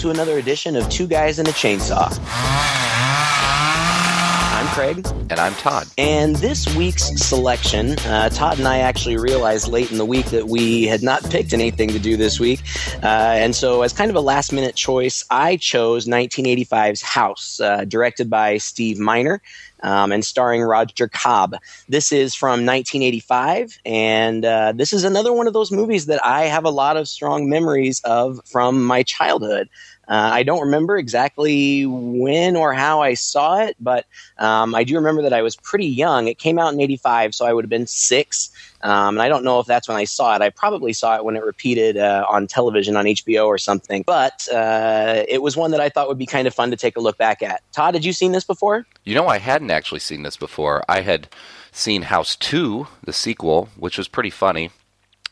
to another edition of Two Guys and a Chainsaw. Craig. And I'm Todd. And this week's selection, uh, Todd and I actually realized late in the week that we had not picked anything to do this week. Uh, and so, as kind of a last minute choice, I chose 1985's House, uh, directed by Steve Miner um, and starring Roger Cobb. This is from 1985, and uh, this is another one of those movies that I have a lot of strong memories of from my childhood. Uh, I don't remember exactly when or how I saw it, but um, I do remember that I was pretty young. It came out in 85, so I would have been six. Um, and I don't know if that's when I saw it. I probably saw it when it repeated uh, on television on HBO or something. But uh, it was one that I thought would be kind of fun to take a look back at. Todd, had you seen this before? You know, I hadn't actually seen this before. I had seen House 2, the sequel, which was pretty funny.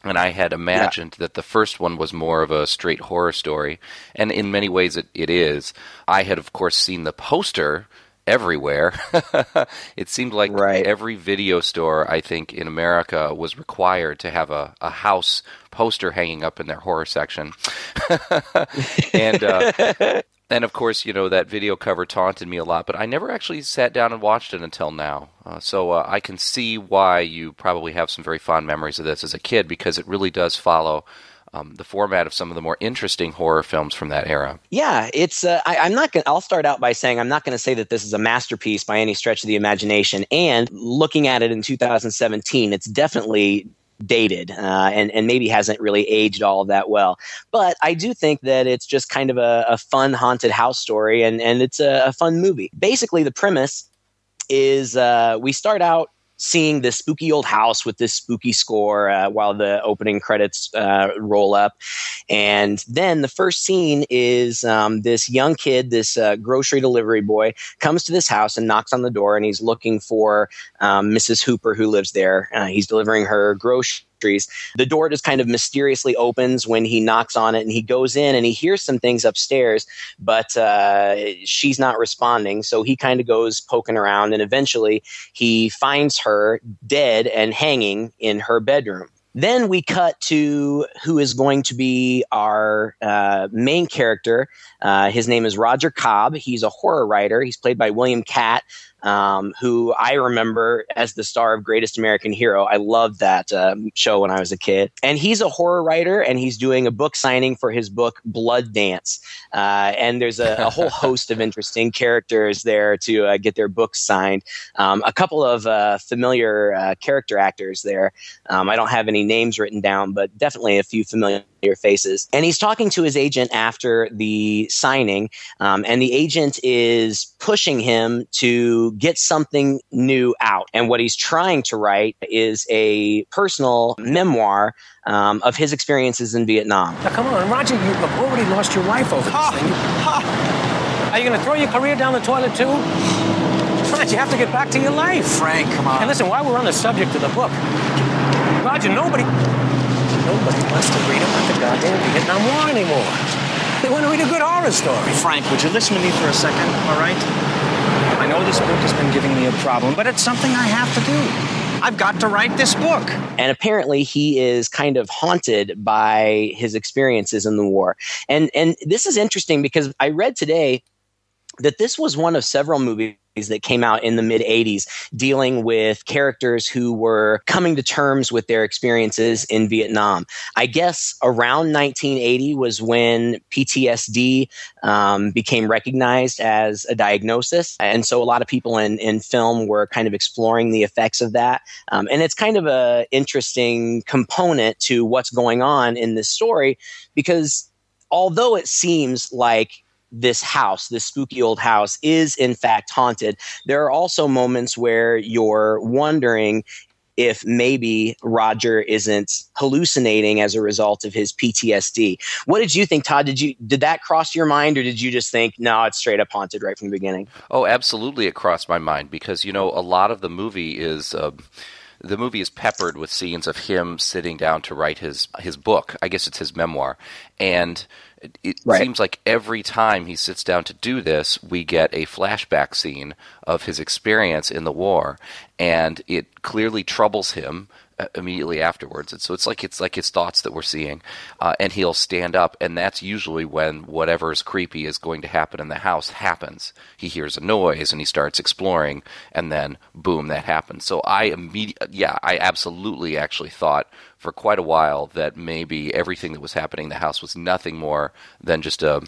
And I had imagined yeah. that the first one was more of a straight horror story. And in many ways, it, it is. I had, of course, seen the poster everywhere. it seemed like right. every video store, I think, in America was required to have a, a house poster hanging up in their horror section. and uh, and of course, you know that video cover taunted me a lot, but I never actually sat down and watched it until now. Uh, so uh, I can see why you probably have some very fond memories of this as a kid because it really does follow um, the format of some of the more interesting horror films from that era. Yeah, it's. Uh, I, am not going. I'll start out by saying I'm not going to say that this is a masterpiece by any stretch of the imagination. And looking at it in 2017, it's definitely dated uh, and, and maybe hasn't really aged all that well. But I do think that it's just kind of a, a fun haunted house story and, and it's a, a fun movie. Basically, the premise is uh, we start out seeing this spooky old house with this spooky score uh, while the opening credits uh, roll up. And then the first scene is um, this young kid, this uh, grocery delivery boy, comes to this house and knocks on the door and he's looking for um, Mrs. Hooper who lives there. Uh, he's delivering her groceries the door just kind of mysteriously opens when he knocks on it and he goes in and he hears some things upstairs, but uh, she's not responding. So he kind of goes poking around and eventually he finds her dead and hanging in her bedroom. Then we cut to who is going to be our uh, main character. Uh, his name is Roger Cobb. He's a horror writer. He's played by William Katt, um, who I remember as the star of Greatest American Hero. I loved that uh, show when I was a kid. And he's a horror writer, and he's doing a book signing for his book Blood Dance. Uh, and there's a, a, whole host of interesting characters there to uh, get their books signed. Um, a couple of uh, familiar uh, character actors there. Um, I don't have any names written down, but definitely a few familiar faces. And he's talking to his agent after the signing, um, and the agent is pushing him to get something new out. And what he's trying to write is a personal memoir um, of his experiences in Vietnam. Now, come on, Roger, you've already lost your wife over this ha, thing. Ha. Are you going to throw your career down the toilet, too? Roger, you have to get back to your life. Frank, come on. And listen, while we're on the subject of the book, Roger, nobody Nobody wants to read about the goddamn Vietnam War anymore. They want to read a good horror story. Frank, would you listen to me for a second, all right? I know this book has been giving me a problem, but it's something I have to do. I've got to write this book. And apparently he is kind of haunted by his experiences in the war. And and this is interesting because I read today that this was one of several movies that came out in the mid 80s dealing with characters who were coming to terms with their experiences in Vietnam. I guess around 1980 was when PTSD um, became recognized as a diagnosis. And so a lot of people in, in film were kind of exploring the effects of that. Um, and it's kind of a interesting component to what's going on in this story because although it seems like this house, this spooky old house, is in fact haunted. There are also moments where you're wondering if maybe Roger isn't hallucinating as a result of his PTSD. What did you think, Todd? Did you did that cross your mind, or did you just think, no, it's straight up haunted right from the beginning? Oh, absolutely, it crossed my mind because you know a lot of the movie is. Uh, the movie is peppered with scenes of him sitting down to write his his book. I guess it's his memoir, and it right. seems like every time he sits down to do this, we get a flashback scene of his experience in the war, and it clearly troubles him immediately afterwards. And so it's like it's like his thoughts that we're seeing, uh, and he'll stand up, and that's usually when whatever is creepy is going to happen in the house happens. He hears a noise and he starts exploring, and then boom, that happens. So I immediately, yeah, I absolutely actually thought for quite a while that maybe everything that was happening in the house was nothing more than just a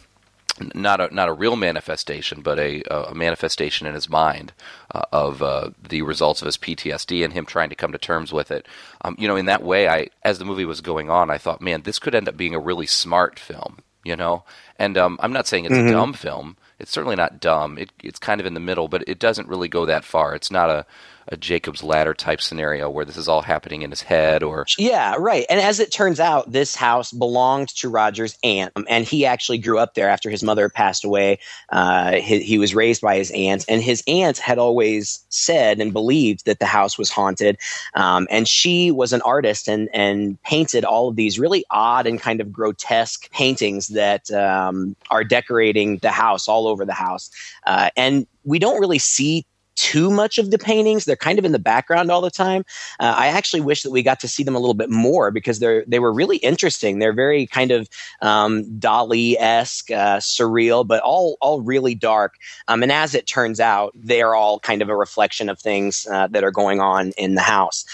not a not a real manifestation, but a a manifestation in his mind uh, of uh, the results of his PTSD and him trying to come to terms with it. Um, you know, in that way, I as the movie was going on, I thought, man, this could end up being a really smart film. You know, and um, I'm not saying it's mm-hmm. a dumb film. It's certainly not dumb. It, it's kind of in the middle, but it doesn't really go that far. It's not a a Jacob's Ladder type scenario where this is all happening in his head or yeah right. And as it turns out this house belonged to Roger's aunt um, and he actually grew up there after his mother passed away. Uh, he, he, was raised by his aunt and his aunt had always said and believed that the house was haunted. Um, and she was an artist and and painted all of these really odd and kind of grotesque paintings that um, are decorating the house all over the house. Uh, and we don't really see too much of the paintings. They're kind of in the background all the time. Uh, I actually wish that we got to see them a little bit more because they're they were really interesting. They're very kind of um, Dali esque, uh, surreal, but all all really dark. Um, and as it turns out, they are all kind of a reflection of things uh, that are going on in the house.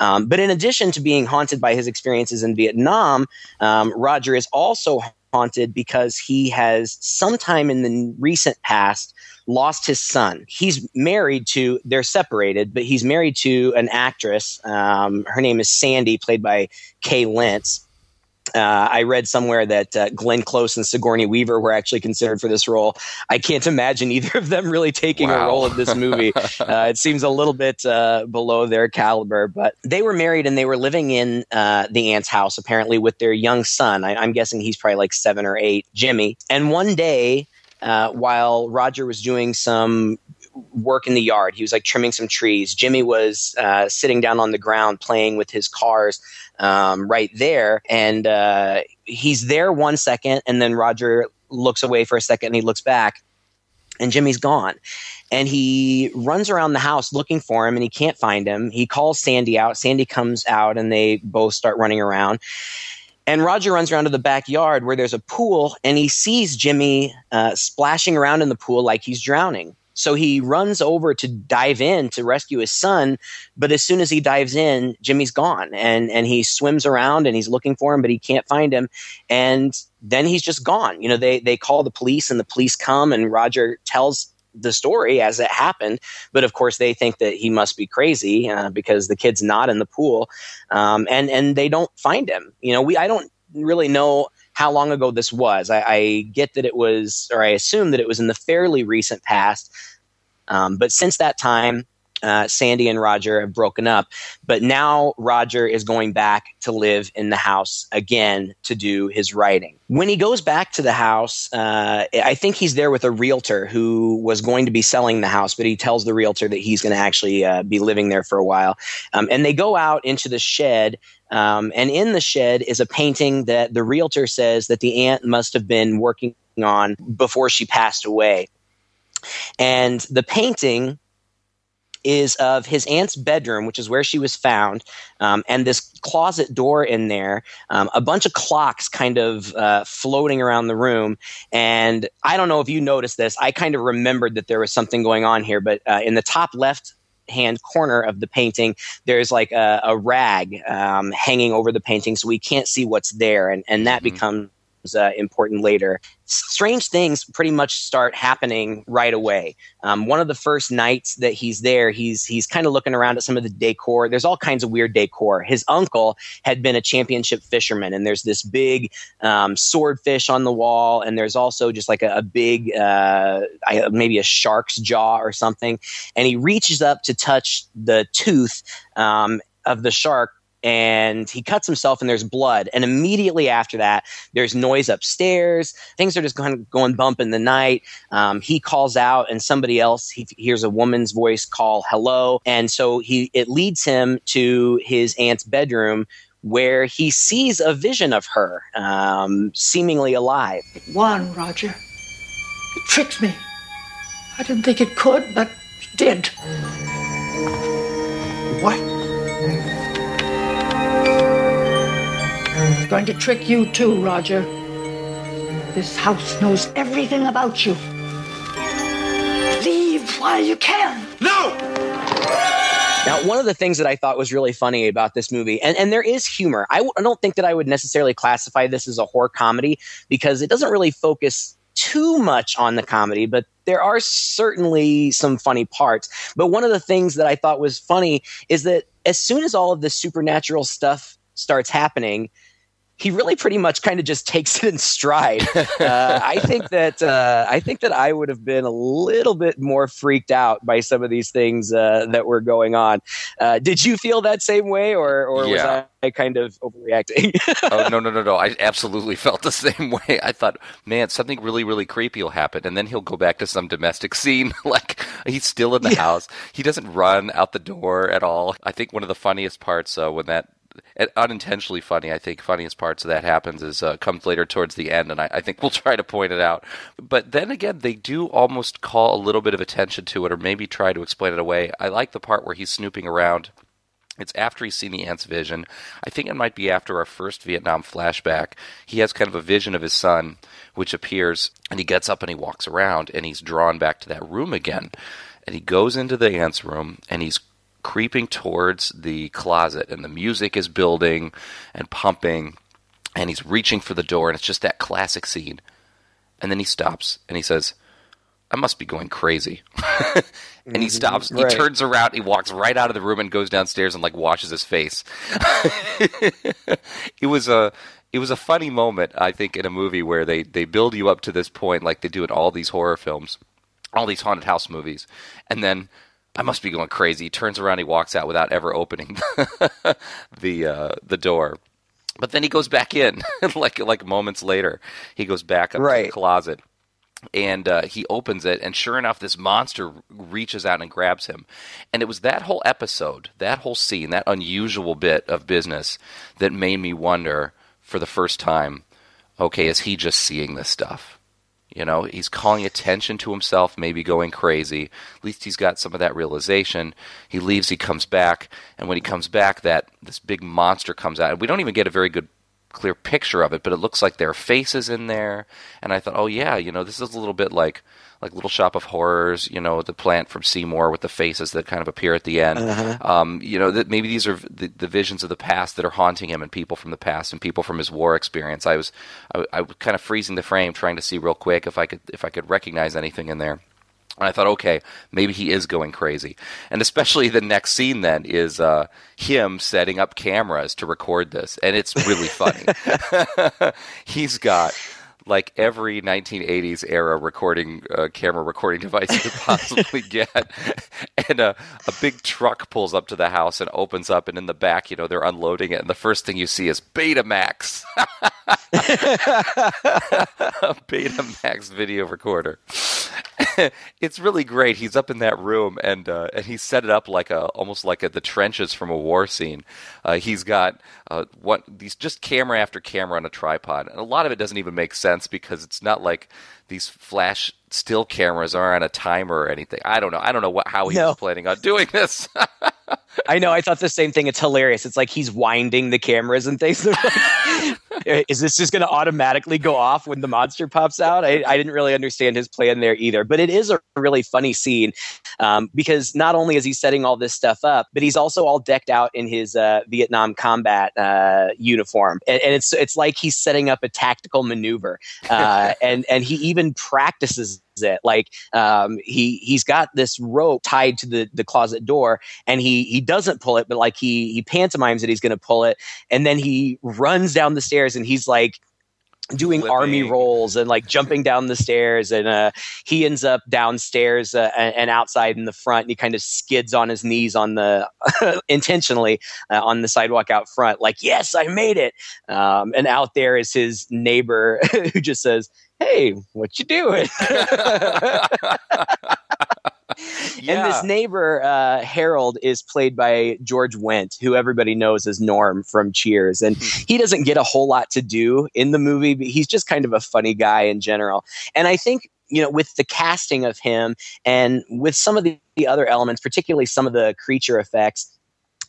Um, but in addition to being haunted by his experiences in Vietnam, um, Roger is also haunted because he has sometime in the recent past lost his son. He's married to, they're separated, but he's married to an actress. Um, her name is Sandy, played by Kay Lenz. Uh, I read somewhere that uh, Glenn Close and Sigourney Weaver were actually considered for this role. I can't imagine either of them really taking wow. a role in this movie. uh, it seems a little bit uh, below their caliber, but they were married and they were living in uh, the aunt's house apparently with their young son. I, I'm guessing he's probably like seven or eight, Jimmy. And one day, uh, while Roger was doing some work in the yard. He was like trimming some trees. Jimmy was uh, sitting down on the ground playing with his cars um, right there. And uh, he's there one second, and then Roger looks away for a second and he looks back, and Jimmy's gone. And he runs around the house looking for him and he can't find him. He calls Sandy out. Sandy comes out and they both start running around. And Roger runs around to the backyard where there's a pool and he sees Jimmy uh, splashing around in the pool like he's drowning. So he runs over to dive in to rescue his son, but as soon as he dives in, Jimmy's gone and and he swims around and he's looking for him but he can't find him and then he's just gone. You know, they they call the police and the police come and Roger tells the story as it happened. But of course, they think that he must be crazy uh, because the kid's not in the pool, um, and and they don't find him. You know, we I don't really know how long ago this was. I, I get that it was, or I assume that it was in the fairly recent past. Um, but since that time, uh, Sandy and Roger have broken up, but now Roger is going back to live in the house again to do his writing. When he goes back to the house, uh, I think he's there with a realtor who was going to be selling the house, but he tells the realtor that he's going to actually uh, be living there for a while. Um, and they go out into the shed um, and in the shed is a painting that the realtor says that the aunt must have been working on before she passed away. And the painting is of his aunt's bedroom, which is where she was found, um, and this closet door in there, um, a bunch of clocks kind of uh, floating around the room. And I don't know if you noticed this. I kind of remembered that there was something going on here, but uh, in the top left hand corner of the painting, there's like a, a rag um, hanging over the painting, so we can't see what's there, and and that mm-hmm. becomes uh, important later. Strange things pretty much start happening right away. Um, one of the first nights that he's there, he's he's kind of looking around at some of the decor. There's all kinds of weird decor. His uncle had been a championship fisherman, and there's this big um, swordfish on the wall, and there's also just like a, a big, uh, maybe a shark's jaw or something. And he reaches up to touch the tooth um, of the shark and he cuts himself and there's blood. And immediately after that there's noise upstairs. Things are just going, going bump in the night. Um, he calls out and somebody else he hears a woman's voice call hello. And so he it leads him to his aunt's bedroom where he sees a vision of her um, seemingly alive. It won roger. It tricked me. I didn't think it could but it did going to trick you too, Roger. This house knows everything about you. Leave while you can. No! Now, one of the things that I thought was really funny about this movie, and, and there is humor. I w- I don't think that I would necessarily classify this as a horror comedy because it doesn't really focus too much on the comedy, but there are certainly some funny parts. But one of the things that I thought was funny is that as soon as all of this supernatural stuff starts happening, he really pretty much kind of just takes it in stride. Uh, I think that uh, I think that I would have been a little bit more freaked out by some of these things uh, that were going on. Uh, did you feel that same way, or or Yeah. was I kind of overreacting? oh no no no no! I absolutely felt the same way. I thought, man, something really really creepy will happen, and then he'll go back to some domestic scene. like he's still in the house. He doesn't run out the door at all. I think one of the funniest parts uh, when that. Unintentionally funny, I think. Funniest parts of that happens is uh, comes later towards the end, and I, I think we'll try to point it out. But then again, they do almost call a little bit of attention to it, or maybe try to explain it away. I like the part where he's snooping around it's after he's seen the aunt's vision. I think it might be after our first Vietnam flashback. He has kind of a vision of his son, which appears, and he gets up and he walks around, and he's drawn back to that room again. And he goes into the aunt's room, and he's creeping towards the closet, and the music is building and pumping, and he's reaching for the door, and it's just that classic scene. And then he stops, and he says, I must be going crazy. and he mm-hmm. stops, he turns around, he walks right out of the room and goes downstairs and like washes his face. it was a it was a funny moment, I think, in a movie where they, they build you up to this point like they do in all these horror films, all these haunted house movies, and then I must be going crazy. He turns around, he walks out without ever opening the uh, the door. But then he goes back in, like like moments later. He goes back up to the closet and uh, he opens it, and sure enough, this monster reaches out and grabs him. And it was that whole episode, that whole scene, that unusual bit of business that made me wonder for the first time okay, is he just seeing this stuff? You know, he's calling attention to himself, maybe going crazy. At least he's got some of that realization. He leaves, he comes back, and when he comes back, that this big monster comes out. And we don't even get a very good clear picture of it, but it looks like there are faces in there. And I thought, oh yeah, you know, this is a little bit like like Little Shop of Horrors, you know, the plant from Seymour with the faces that kind of appear at the end. Um, you know, that maybe these are the, the visions of the past that are haunting him, and people from the past, and people from his war experience. I was I, I was kind of freezing the frame, trying to see real quick if I could if I could recognize anything in there. And I thought, okay, maybe he is going crazy. And especially the next scene then is uh, him setting up cameras to record this. And it's really funny. He's got like every 1980s era recording uh, camera recording device you could possibly get. And a, a big truck pulls up to the house and opens up, and in the back, you know, they're unloading it. And the first thing you see is Betamax. a Betamax video recorder. It's really great. He's up in that room and uh, and he set it up like a almost like a, the trenches from a war scene. Uh, he's got uh, what these just camera after camera on a tripod, and a lot of it doesn't even make sense because it's not like these flash still cameras are on a timer or anything. I don't know. I don't know what how he No. was planning on doing this. I know. I thought the same thing. It's hilarious. It's like he's winding the cameras and things. They're like, Is this just going to automatically go off when the monster pops out? I, I didn't really understand his plan there either. But it is a really funny scene um, because not only is he setting all this stuff up, but he's also all decked out in his uh, Vietnam combat uh, uniform, and, and it's it's like he's setting up a tactical maneuver, uh, and and he even practices it. Like um, he he's got this rope tied to the the closet door, and he he doesn't pull it, but like he he pantomimes that he's going to pull it, and then he runs down the stairs, and he's like doing Flipping. army rolls and like jumping down the stairs and uh, he ends up downstairs uh, and, outside in the front and he kind of skids on his knees on the intentionally uh, on the sidewalk out front like yes i made it um, and out there is his neighbor who just says hey what you doing And this neighbor, uh, Harold, is played by George Wendt, who everybody knows as Norm from Cheers. And he doesn't get a whole lot to do in the movie, but he's just kind of a funny guy in general. And I think, you know, with the casting of him and with some of the, the other elements, particularly some of the creature effects,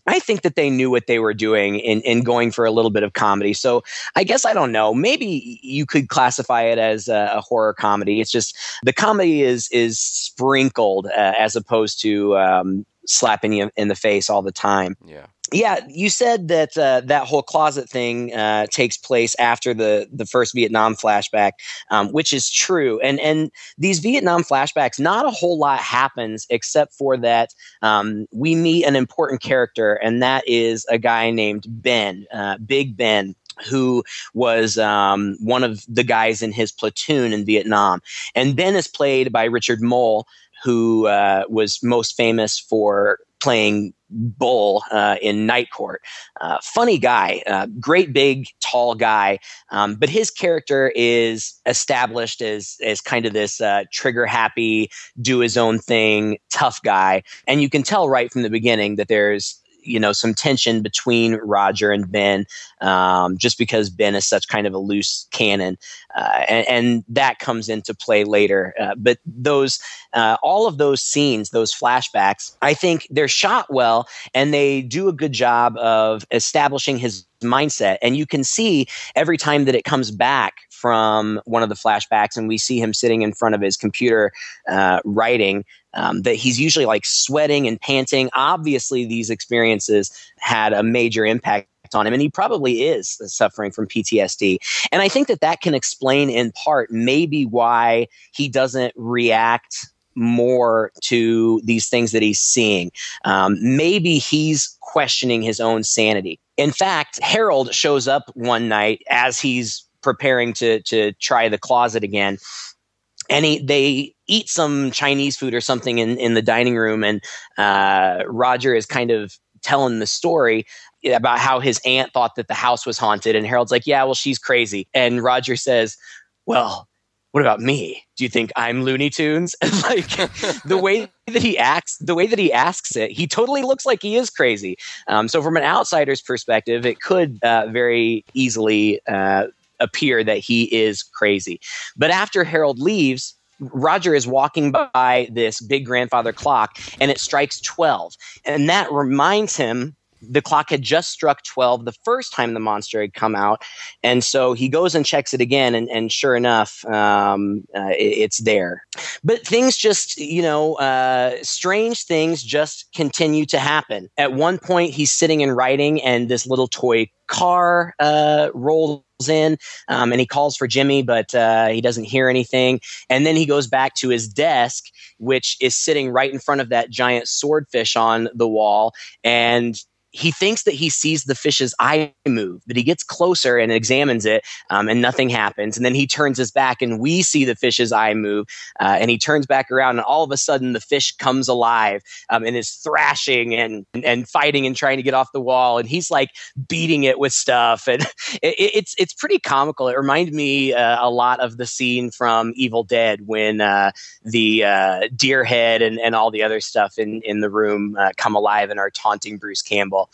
I think that they knew what they were doing in, in going for a little bit of comedy. So I guess I don't know. Maybe you could classify it as a, a horror comedy. It's just the comedy is is sprinkled uh, as opposed to um, slapping you in the face all the time. Yeah. Yeah, you said that uh, that whole closet thing uh, takes place after the the first Vietnam flashback, um, which is true. And and these Vietnam flashbacks, not a whole lot happens except for that um, we meet an important character, and that is a guy named Ben, uh, Big Ben who was um, one of the guys in his platoon in Vietnam. And Ben is played by Richard Moll, who uh, was most famous for playing Bull uh, in Night Court. Uh, funny guy, uh, great big tall guy, um, but his character is established as as kind of this uh, trigger happy, do his own thing, tough guy, and you can tell right from the beginning that there's you know some tension between Roger and Ben, um, just because Ben is such kind of a loose cannon, uh, and, and, that comes into play later. Uh, but those, uh, all of those scenes, those flashbacks, I think they're shot well, and they do a good job of establishing his mindset. And you can see every time that it comes back from one of the flashbacks, and we see him sitting in front of his computer uh, writing um, that he's usually like sweating and panting. Obviously, these experiences had a major impact on him and he probably is suffering from PTSD and I think that that can explain in part maybe why he doesn't react more to these things that he's seeing. Um, maybe he's questioning his own sanity. In fact, Harold shows up one night as he's preparing to to try the closet again and he, they eat some Chinese food or something in, in the dining room, and uh, Roger is kind of telling the story about how his aunt thought that the house was haunted, and Harold's like, "Yeah, well, she's crazy," and Roger says, "Well." What about me? Do you think I'm Looney Tunes? like the way that he acts, the way that he asks it, he totally looks like he is crazy. Um, so, from an outsider's perspective, it could uh, very easily uh, appear that he is crazy. But after Harold leaves, Roger is walking by this big grandfather clock and it strikes 12. And that reminds him the clock had just struck 12 the first time the monster had come out. And so he goes and checks it again, and, and sure enough, um, uh, it, it's there. But things just, you know, uh, strange things just continue to happen. At one point, he's sitting and writing, and this little toy car uh, rolls in um, and he calls for Jimmy, but uh, he doesn't hear anything. And then he goes back to his desk, which is sitting right in front of that giant swordfish on the wall. And he thinks that he sees the fish's eye move, but he gets closer and examines it, um, and nothing happens. And then he turns his back, and we see the fish's eye move, uh, and he turns back around, and all of a sudden the fish comes alive um, and is thrashing and and fighting and trying to get off the wall, and he's like beating it with stuff, and it, it's it's pretty comical. It reminded me uh, a lot of the scene from Evil Dead when uh, the uh, deer head and, and all the other stuff in in the room uh, come alive and are taunting Bruce Campbell.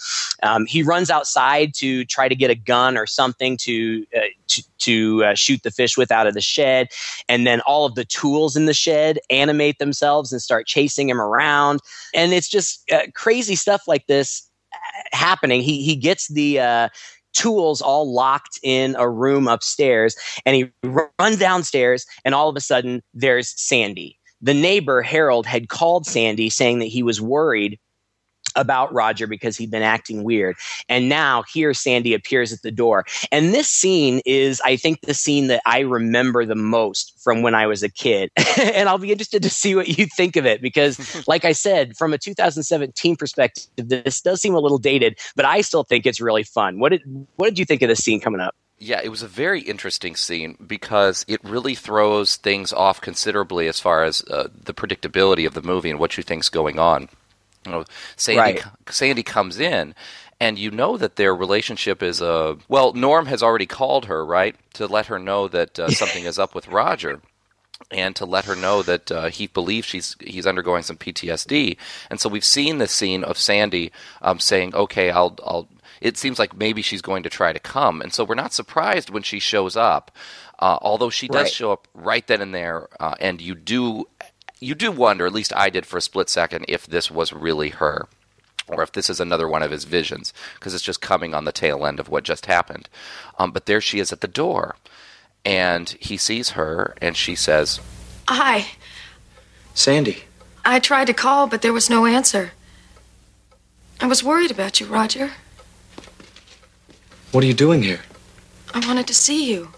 Um, he runs outside to try to get a gun or something to uh, to, to uh, shoot the fish with out of the shed, and then all of the tools in the shed animate themselves and start chasing him around, and it's just uh, crazy stuff like this uh, happening. He he gets the uh, tools all locked in a room upstairs and he runs downstairs and all of a sudden there's sandy. The neighbor harold had called sandy saying that he was worried about Roger because he'd been acting weird. And now here Sandy appears at the door. And this scene is, I think, the scene that I remember the most from when I was a kid. and I'll be interested to see what you think of it because, like I said, from a 2017 perspective, this does seem a little dated, but I still think it's really fun. What did what did you think of this scene coming up? Yeah, it was a very interesting scene because it really throws things off considerably as far as uh, the predictability of the movie and what you think's going on. You know, Sandy right. Sandy comes in, and you know that their relationship is a uh, well. Norm has already called her right to let her know that uh, something is up with Roger. And to let her know that uh, he believes she's he's undergoing some PTSD, and so we've seen this scene of Sandy um, saying, "Okay, I'll I'll." It seems like maybe she's going to try to come, and so we're not surprised when she shows up. Uh, although she does right. show up right then and there, uh, and you do you do wonder, at least I did for a split second, if this was really her. or if this is another one of his visions, because it's just coming on the tail end of what just happened. Um, but there she is at the door, and he sees her, and she says, Hi. Sandy. I tried to call, but there was no answer. I was worried about you, Roger. What are you doing here? I wanted to see you.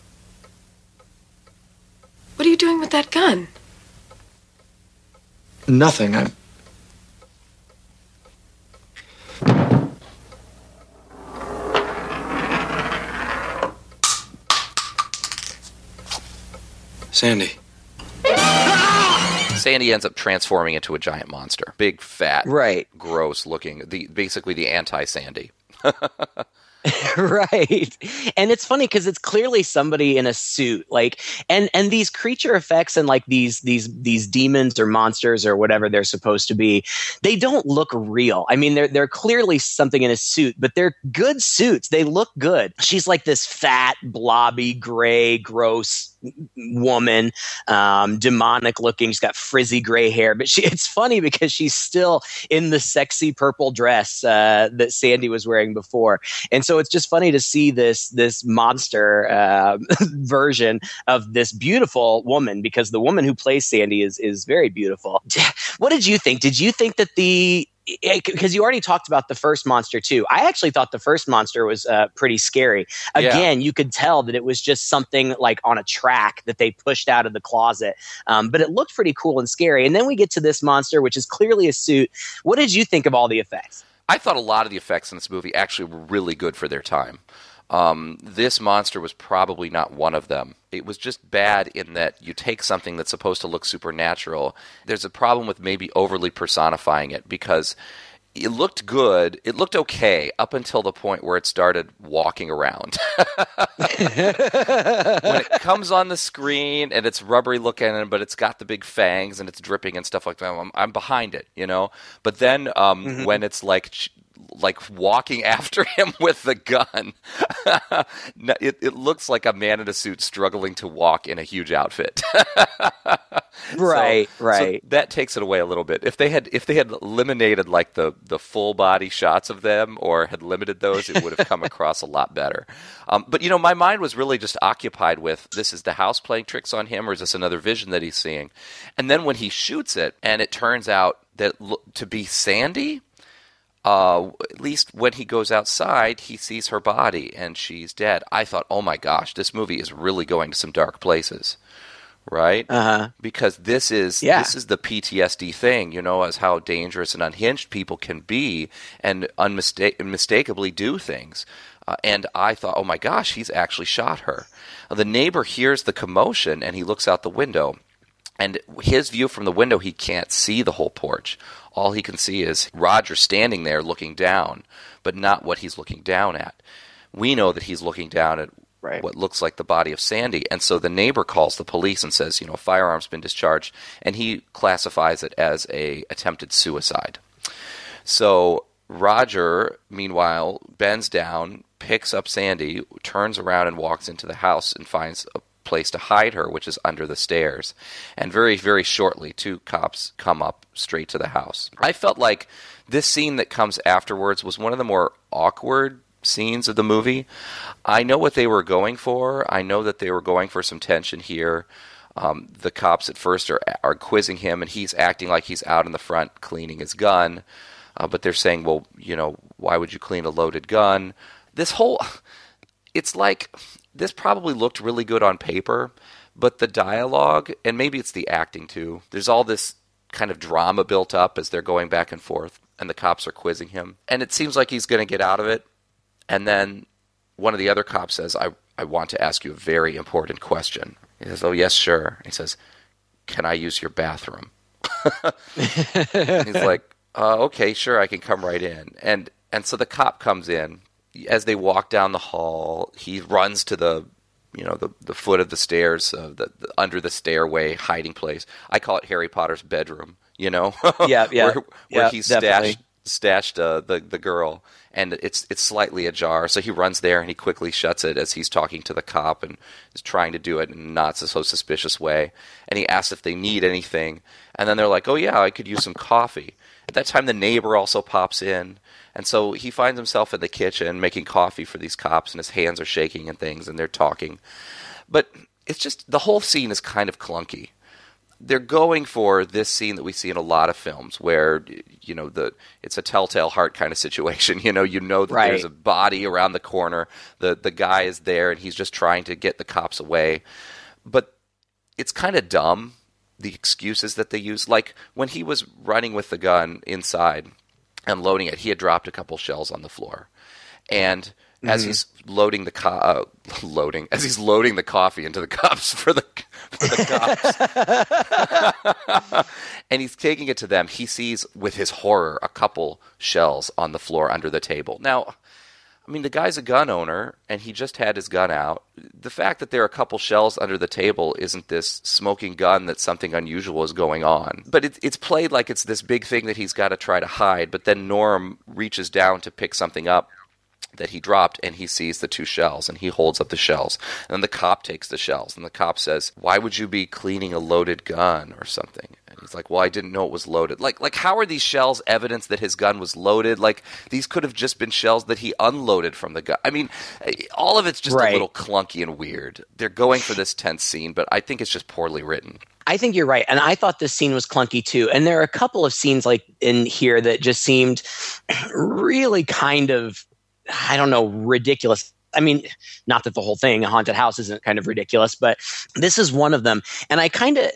What are you doing with that gun? Nothing. I'm. Sandy. Sandy ends up transforming into a giant monster, big, fat, Right. gross looking, the basically the anti Sandy. right. And it's funny because it's clearly somebody in a suit like and and these creature effects and like these these these demons or monsters or whatever they're supposed to be they don't look real. I mean they're they're clearly something in a suit but they're good suits. They look good. She's like this fat blobby gray gross woman um demonic looking she's got frizzy gray hair but she it's funny because she's still in the sexy purple dress uh, that sandy was wearing before and so it's just funny to see this this monster uh, version of this beautiful woman because the woman who plays Sandy is is very beautiful. What did you think? Did you think that the because you already talked about the first monster too. I actually thought the first monster was uh, pretty scary. Yeah. Again, you could tell that it was just something like on a track that they pushed out of the closet, um, but it looked pretty cool and scary. And then we get to this monster, which is clearly a suit. What did you think of all the effects? I thought a lot of the effects in this movie actually were really good for their time. Um, this monster was probably not one of them. It was just bad in that you take something that's supposed to look supernatural. There's a problem with maybe overly personifying it because it looked good. It looked okay up until the point where it started walking around. when it comes on the screen and it's rubbery looking, but it's got the big fangs and it's dripping and stuff like that, I'm, I'm behind it, you know. But then um, when it's like like walking after him with the gun, it, it looks like a man in a suit struggling to walk in a huge outfit. Right, So- right. So that takes it away a little bit. If they had if they had eliminated like the the full body shots of them or had limited those, it would have come across a lot better. Um, but you know, my mind was really just occupied with this is the house playing tricks on him, or is this another vision that he's seeing? And then when he shoots it, and it turns out that to be Sandy. Uh, at least when he goes outside, he sees her body and she's dead. I thought, oh my gosh, this movie is really going to some dark places, right? Uh-huh. because this is Yeah. this is the PTSD thing, you know, as how dangerous and unhinged people can be and unmista- unmistakably do things. Uh, and I thought, oh my gosh, he's actually shot her. Uh, the neighbor hears the commotion and he looks out the window. And his view from the window, he can't see the whole porch. All he can see is Roger standing there looking down, but not what he's looking down at. We know that he's looking down at Right. what looks like the body of Sandy. And so the neighbor calls the police and says, you know, a firearm's been discharged, and he classifies it as a attempted suicide. So Roger, meanwhile, bends down, picks up Sandy, turns around and walks into the house and finds a place to hide her, which is under the stairs. And very, very shortly, two cops come up straight to the house. I felt like this scene that comes afterwards was one of the more awkward scenes of the movie. I know what they were going for. I know that they were going for some tension here. Um, the cops at first are are quizzing him, and he's acting like he's out in the front cleaning his gun. Uh, but they're saying, well, you know, why would you clean a loaded gun? This whole, it's like this probably looked really good on paper, but the dialogue and maybe it's the acting too. There's all this kind of drama built up as they're going back and forth, and the cops are quizzing him, and it seems like he's going to get out of it. And then one of the other cops says, I, I want to ask you a very important question. He says, Oh, yes, sure. He says, Can I use your bathroom? He's like, uh, Okay, sure, I can come right in. And and so the cop comes in. As they walk down the hall, he runs to the you know the the foot of the stairs, uh, the, the under the stairway hiding place. I call it Harry Potter's bedroom. You know, Yeah, yeah, where, where yeah, he definitely. stashed stashed uh, the the girl, and it's it's slightly ajar. So he runs there and he quickly shuts it as he's talking to the cop and is trying to do it in not so suspicious way. And he asks if they need anything, and then they're like, "Oh yeah, I could use some coffee." At that time, the neighbor also pops in. And so he finds himself in the kitchen making coffee for these cops, and his hands are shaking and things, and they're talking. But it's just the whole scene is kind of clunky. They're going for this scene that we see in a lot of films where you know the it's a telltale heart kind of situation. You know, you know that Right. there's a body around the corner. The the guy is there and he's just trying to get the cops away. But it's kind of dumb the excuses that they use. Like when he was running with the gun inside and loading it, he had dropped a couple shells on the floor, and as he's loading the co- uh, loading as he's loading the coffee into the cups for the for the cops, and he's taking it to them, he sees with his horror a couple shells on the floor under the table. Now. I mean, the guy's a gun owner, and he just had his gun out. The fact that there are a couple shells under the table isn't this smoking gun that something unusual is going on. But it, it's played like it's this big thing that he's got to try to hide. But then Norm reaches down to pick something up that he dropped, and he sees the two shells, and he holds up the shells. And then the cop takes the shells, and the cop says, "Why would you be cleaning a loaded gun or something?" He's like, "Well, I didn't know it was loaded." Like, like how are these shells evidence that his gun was loaded? Like these could have just been shells that he unloaded from the gun. I mean, all of it's just Right. a little clunky and weird. They're going for this tense scene, but I think it's just poorly written. I think you're right, and I thought this scene was clunky too. And there are a couple of scenes like in here that just seemed really kind of, I don't know, ridiculous. I mean, not that the whole thing, a haunted house, isn't kind of ridiculous, but this is one of them. And I kind of.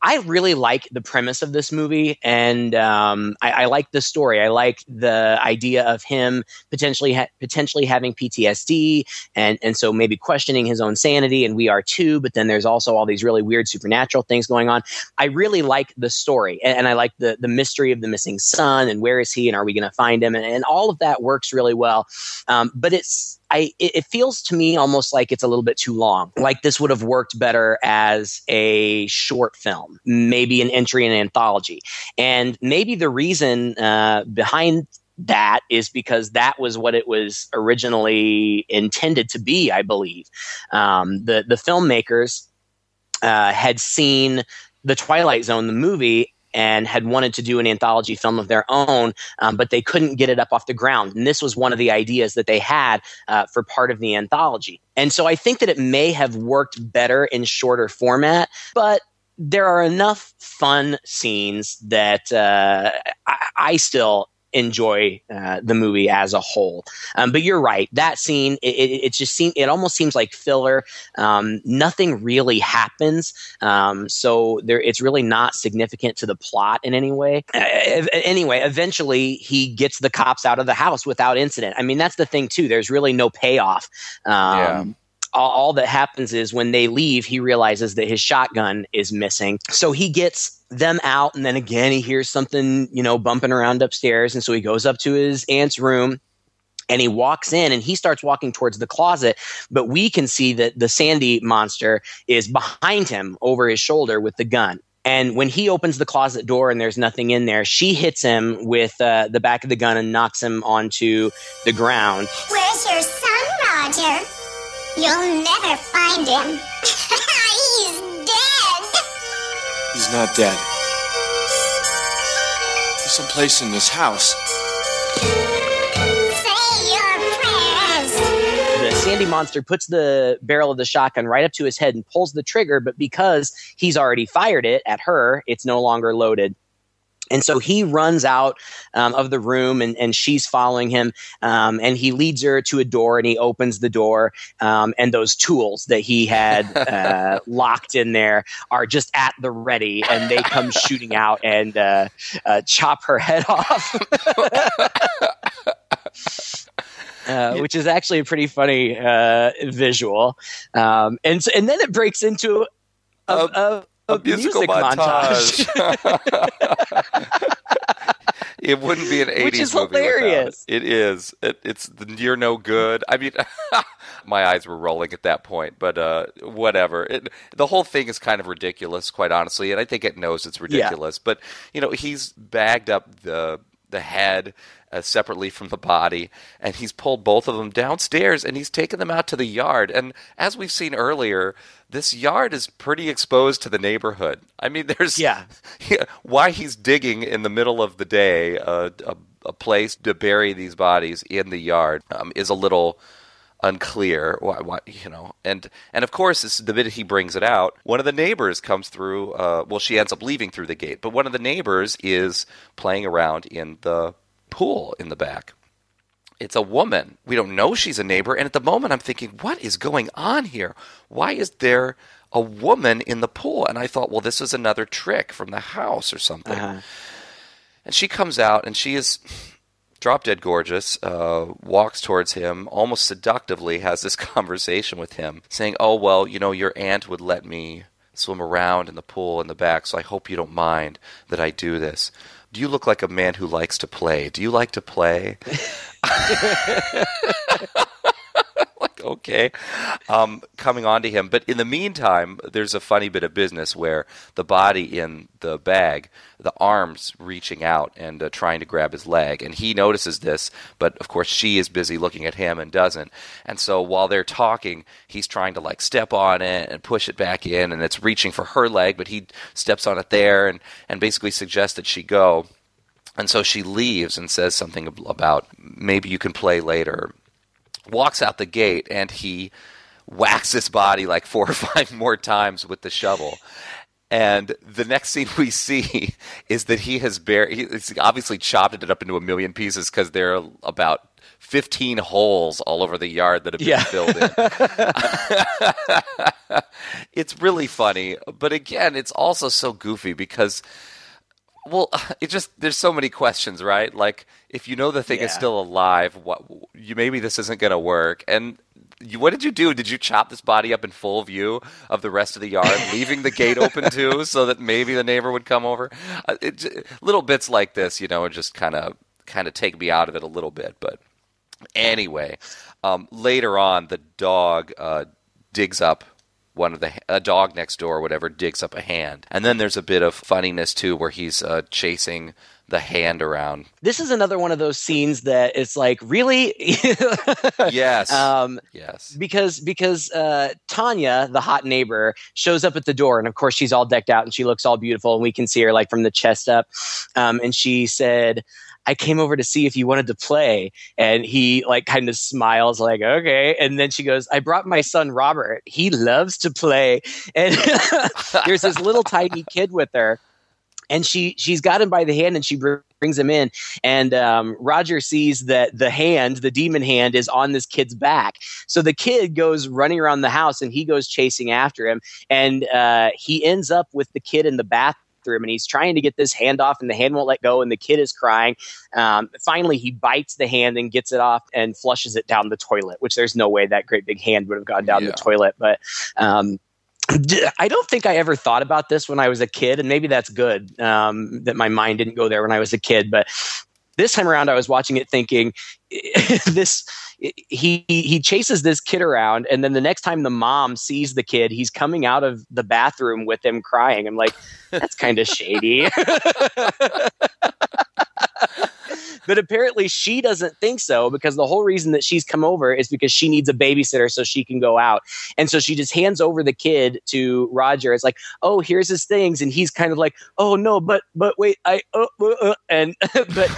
I really like the premise of this movie, and um, I, I like the story. I like the idea of him potentially ha- potentially having PTSD, and and so maybe questioning his own sanity. And we are too. But then there's also all these really weird supernatural things going on. I really like the story, and, and I like the the mystery of the missing son, and where is he, and are we going to find him, and, and all of that works really well. Um, but it's I it, it feels to me almost like it's a little bit too long. Like this would have worked better as a short film, maybe an entry in an anthology, and maybe the reason uh, behind that is because that was what it was originally intended to be. I believe um, the the filmmakers uh, had seen the Twilight Zone, the movie, and had wanted to do an anthology film of their own, um, but they couldn't get it up off the ground. And this was one of the ideas that they had uh, for part of the anthology. And so I think that it may have worked better in shorter format, but there are enough fun scenes that uh, I, I still enjoy uh, the movie as a whole. Um, but you're right. That scene, it, it, it just seems, it almost seems like filler. Um, nothing really happens. Um, so there, it's really not significant to the plot in any way. Uh, anyway, eventually he gets the cops out of the house without incident. I mean, that's the thing too. There's really no payoff. Um, Yeah. all, all that happens is when they leave, he realizes that his shotgun is missing. So he gets them out, and then again, he hears something, you know, bumping around upstairs. And so he goes up to his aunt's room and he walks in and he starts walking towards the closet. But we can see that the Sandy monster is behind him over his shoulder with the gun. And when he opens the closet door and there's nothing in there, she hits him with uh, the back of the gun and knocks him onto the ground. Where's your son, Roger? You'll never find him. He's not dead. He's someplace in this house. Say your prayers. the Sandy monster puts the barrel of the shotgun right up to his head and pulls the trigger, but because he's already fired it at her, it's no longer loaded. And so he runs out um, of the room and, and she's following him. Um, and he leads her to a door and he opens the door. Um, and those tools that he had uh, locked in there are just at the ready and they come shooting out and uh, uh, chop her head off. Uh, which is actually a pretty funny uh, visual, um, and and then it breaks into a, a, a, a musical music montage. it wouldn't be an 80s Which is movie hilarious. it. It is. It, it's the you're no good. I mean, my eyes were rolling at that point, but uh, whatever. It, the whole thing is kind of ridiculous, quite honestly, and I think it knows it's ridiculous. But you know, he's bagged up the the head uh, separately from the body, and he's pulled both of them downstairs and he's taken them out to the yard. And as we've seen earlier, this yard is pretty exposed to the neighborhood. I mean, there's Yeah. why he's digging in the middle of the day uh, a, a place to bury these bodies in the yard um, is a little unclear why, why you know and and of course this, the minute he brings it out one of the neighbors comes through uh, well she ends up leaving through the gate but one of the neighbors is playing around in the pool in the back it's a woman. We don't know she's a neighbor. And at the moment, I'm thinking, what is going on here? Why is there a woman in the pool? And I thought, well, this is another trick from the house or something. Uh-huh. And she comes out, and she is drop dead gorgeous, uh, walks towards him, almost seductively has this conversation with him, saying, Oh, well, you know, your aunt would let me swim around in the pool in the back, so I hope you don't mind that I do this. Do you look like a man who likes to play? Do you like to play? okay um, coming on to him. But in the meantime there's a funny bit of business where the body in the bag the arms reaching out and uh, trying to grab his leg. And he notices this but of course she is busy looking at him and doesn't. And so while they're talking he's trying to like step on it and push it back in and it's reaching for her leg but he steps on it there and, and basically suggests that she go. And so she leaves and says something about maybe you can play later. Walks out the gate and he whacks his body like four or five more times with the shovel. And the next scene we see is that he has buried, he's obviously chopped it up into a million pieces because there are about 15 holes all over the yard that have been Yeah. filled in. it's really funny, but again, it's also so goofy because well, it just there's so many questions, right? Like if you know the thing is still alive, what you maybe this isn't going to work. And you, what did you do? Did you chop this body up in full view of the rest of the yard, leaving the gate open too, so that maybe the neighbor would come over? Uh, it, little bits like this, you know, just kind of kind of take me out of it a little bit. But anyway, um, later on, the dog uh, digs up one of the a dog next door, or whatever, digs up a hand, and then there's a bit of funniness too, where he's uh, chasing the hand around. This is another one of those scenes that it's like, really? Yes, Um, yes, because because uh, Tanya, the hot neighbor, shows up at the door, and of course she's all decked out and she looks all beautiful, and we can see her like from the chest up. Um, and she said, "I came over to see if you wanted to play," and he like kind of smiles, like okay. And then she goes, "I brought my son Robert. He loves to play." And there's this little tiny kid with her and she she's got him by the hand and she brings him in and um, roger sees that the hand the demon hand is on this kid's back so the kid goes running around the house and he goes chasing after him and uh, he ends up with the kid in the bathroom and he's trying to get this hand off and the hand won't let go and the kid is crying um, finally he bites the hand and gets it off and flushes it down the toilet which there's no way that great big hand would have gone down Yeah. the toilet but um, I don't think I ever thought about this when I was a kid, and maybe that's good um, that my mind didn't go there when I was a kid. But this time around, I was watching it thinking, this he he chases this kid around, and then the next time the mom sees the kid, he's coming out of the bathroom with him crying. I'm like, that's kind of shady. But apparently she doesn't think so because the whole reason that she's come over is because she needs a babysitter so she can go out. And so she just hands over the kid to Roger. It's like, oh, here's his things, and he's kind of like, oh no, but but wait, I uh, uh, uh," and but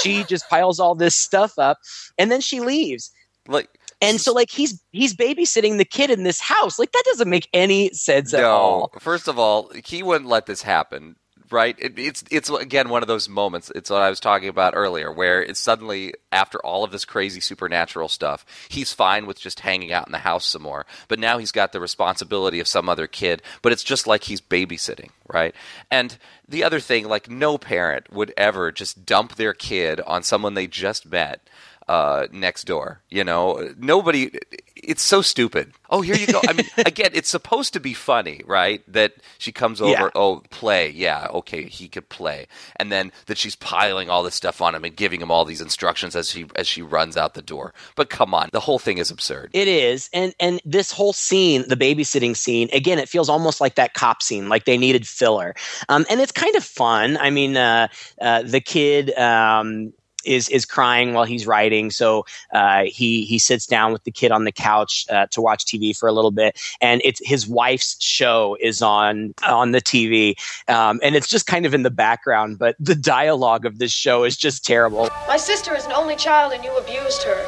she just piles all this stuff up, and then she leaves. like And so like he's he's babysitting the kid in this house. Like that doesn't make any sense at all. First of all, he wouldn't let this happen, right? It, it's it's again one of those moments. It's what I was talking about earlier, where it's suddenly after all of this crazy supernatural stuff, he's fine with just hanging out in the house some more. But now he's got the responsibility of some other kid. But it's just like he's babysitting, right? And the other thing, like no parent would ever just dump their kid on someone they just met. Uh, next door. You know, nobody. It's so stupid. Oh, here you go. I mean, again, it's supposed to be funny, right? That she comes over. Yeah. Oh, play. Yeah, okay, he could play, and then that she's piling all this stuff on him and giving him all these instructions as she as she runs out the door. But come on, the whole thing is absurd. It is, and and this whole scene, the babysitting scene, again, it feels almost like that cop scene, like they needed filler, um, and it's kind of fun. I mean, uh, uh, the kid. Um, is is crying while he's writing, so uh, he he sits down with the kid on the couch uh, to watch TV for a little bit, and it's his wife's show is on on the TV, um, and it's just kind of in the background, but the dialogue of this show is just terrible. My sister is an only child and you abused her.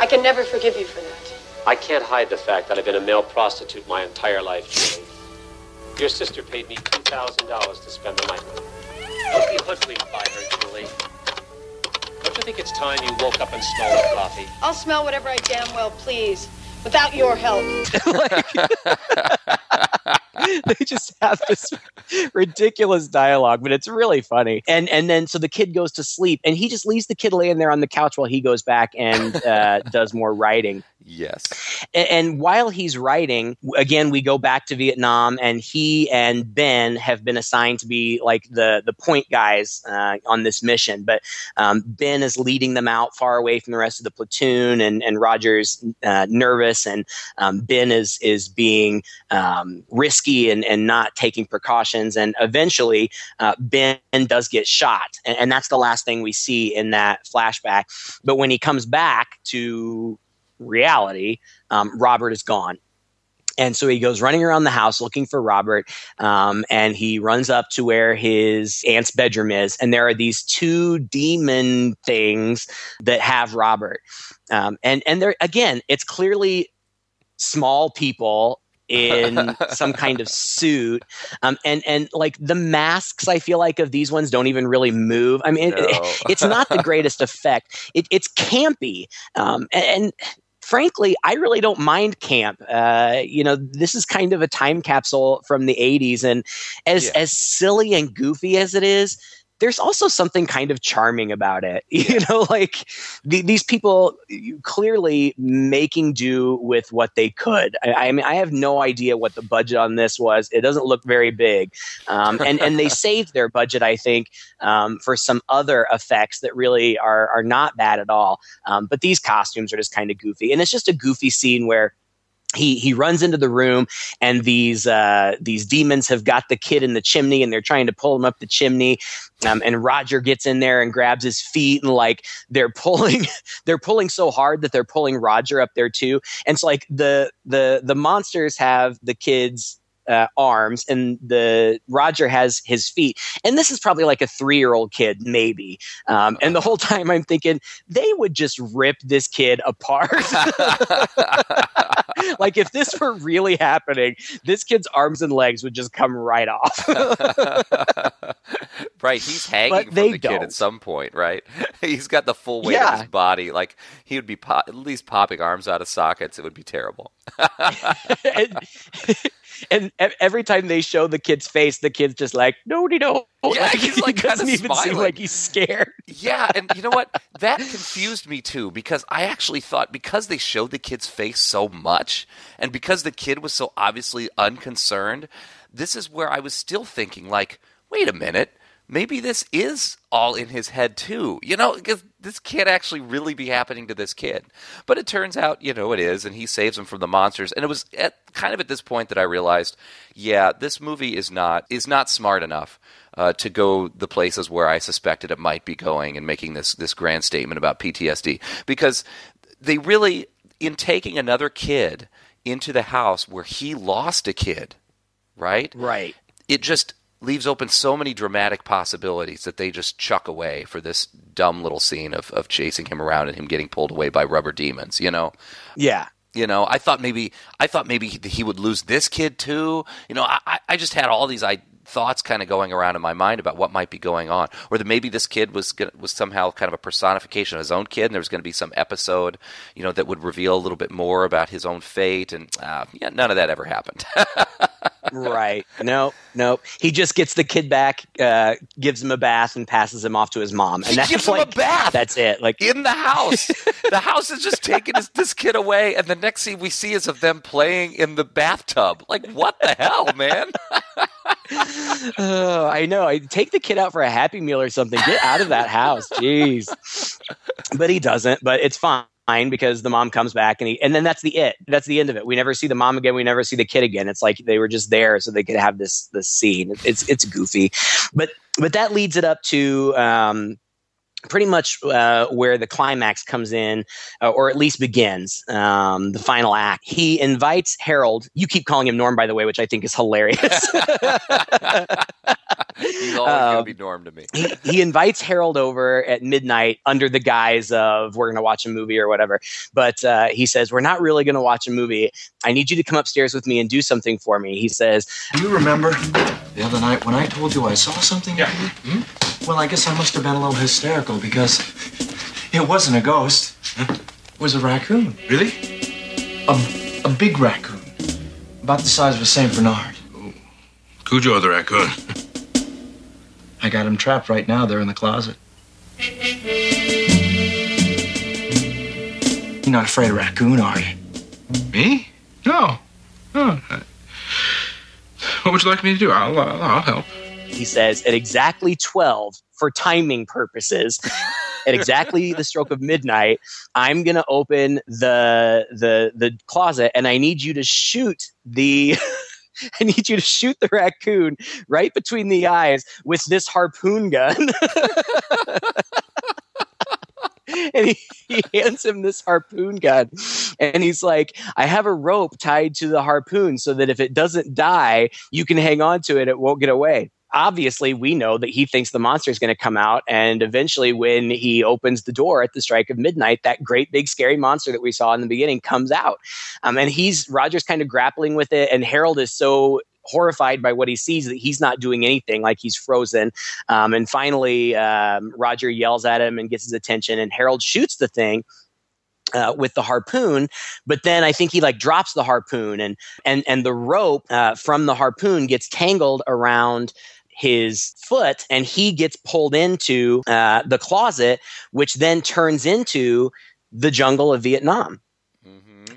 I can never forgive you for that. I can't hide the fact that I've been a male prostitute my entire life, Julie. Your sister paid me $2,000 to spend the night with her. Don't be hoodwinked by her, Julie. Don't you think it's time you woke up and smelled the coffee? I'll smell whatever I damn well please, without your help. they just have this ridiculous dialogue, but it's really funny. And and then so the kid goes to sleep, and he just leaves the kid laying there on the couch while he goes back and uh, does more writing. Yes. And, and while he's writing, again, we go back to Vietnam, and he and Ben have been assigned to be like the the point guys uh, on this mission. But um, Ben is leading them out far away from the rest of the platoon, and and Roger's uh, nervous, and um, Ben is is being um, risky and and not taking precautions, and eventually uh, Ben does get shot, and, and that's the last thing we see in that flashback. But when he comes back to reality, um, Robert is gone. And so he goes running around the house looking for Robert. Um, and he runs up to where his aunt's bedroom is. And there are these two demon things that have Robert. Um, and, and there, again, it's clearly small people in some kind of suit um, and and like the masks i feel like of these ones don't even really move i mean it- No. it's not the greatest effect it, it's campy um, and, and frankly, I really don't mind camp. Uh, you know, this is kind of a time capsule from the '80s, and as Yeah. as silly and goofy as it is. There's also something kind of charming about it, you know. Like the, these people clearly making do with what they could. I, I mean, I have no idea what the budget on this was. It doesn't look very big, um, and and they saved their budget, I think, um, for some other effects that really are are not bad at all. Um, but these costumes are just kind of goofy, and it's just a goofy scene where he he runs into the room and these uh, these demons have got the kid in the chimney and they're trying to pull him up the chimney. Um, and Roger gets in there and grabs his feet and like they're pulling they're pulling so hard that they're pulling Roger up there too. And it's like the the the monsters have the kids uh, arms and the Roger has his feet. And this is probably like a three year old kid, maybe. Um, and the whole time I'm thinking they would just rip this kid apart. like if this were really happening, this kid's arms and legs would just come right off. right, he's hanging But from the kid don't. at some point, right? He's got the full weight of his body. Like he would be po- at least popping arms out of sockets. It would be terrible. And, every time they show the kid's face, the kid's just like, no, no, no. Yeah, he's, like, he doesn't even seem like he's scared. Yeah, and you know what? That confused me too because I actually thought because they showed the kid's face so much and because the kid was so obviously unconcerned, this is where I was still thinking like, wait a minute, maybe this is all in his head too. You know, because this can't actually really be happening to this kid. But it turns out, you know, it is and he saves him from the monsters. And it was at kind of at this point that I realized, yeah, this movie is not is not smart enough uh, to go the places where I suspected it might be going and making this this grand statement about PTSD because they really in taking another kid into the house where he lost a kid, right? Right. It just leaves open so many dramatic possibilities that they just chuck away for this dumb little scene of, of chasing him around and him getting pulled away by rubber demons, you know? Yeah. You know, I thought maybe I thought maybe he, he would lose this kid too. You know, I, I- I just had all these I, thoughts kind of going around in my mind about what might be going on, or that maybe this kid was gonna, was somehow kind of a personification of his own kid, and there was going to be some episode, you know, that would reveal a little bit more about his own fate. And uh, yeah, none of that ever happened. right. Nope. Nope. He just gets the kid back, uh, gives him a bath, and passes him off to his mom. And He that's gives him a bath. That's it. Like in the house. the house is just taking his, this kid away, and the next scene we see is of them playing in the bathtub. Like, what the hell, man? Oh, I know. I take the kid out for a happy meal or something. Get out of that house. Jeez. But he doesn't, but it's fine because the mom comes back and he and then that's the it. That's the end of it. We never see the mom again. We never see the kid again. It's like they were just there so they could have this this scene. It's it's goofy. But but that leads it up to um pretty much uh, where the climax comes in, uh, or at least begins, um, the final act. He invites Harold. You keep calling him Norm, by the way, which I think is hilarious. He's always going Um, to be Norm to me. he, he invites Harold over at midnight under the guise of we're going to watch a movie or whatever. But uh, he says, We're not really going to watch a movie. I need you to come upstairs with me and do something for me. He says, Do you remember the other night when I told you I saw something? Yeah. Hmm? Well, I guess I must have been a little hysterical because it wasn't a ghost. It was a raccoon. Really? A, a big raccoon. About the size of a St. Bernard. Cujo the raccoon. I got him trapped right now. They're in the closet. You're not afraid of raccoon, are you? Me? No. Oh, no. What would you like me to do? I'll, I'll, I'll help. He says, At exactly 12, for timing purposes, at exactly the stroke of midnight, I'm going to open the, the, the closet and I need you to shoot the. I need you to shoot the raccoon right between the eyes with this harpoon gun. and he, he hands him this harpoon gun. And he's like i have a rope tied to the harpoon so that if it doesn't die you can hang on to it. It won't get away. Obviously we know that he thinks the monster is going to come out. And eventually when he opens the door at the strike of midnight that great big scary monster that we saw in the beginning comes out. Um, and he's roger's kind of grappling with it. And harold is so horrified by what he sees that he's not doing anything like he's frozen um, and finally um, roger yells at him and gets his attention and harold shoots the thing uh, with the harpoon, but then I think he like drops the harpoon and and and the rope uh, from the harpoon gets tangled around his foot and he gets pulled into uh, the closet, which then turns into the jungle of Vietnam.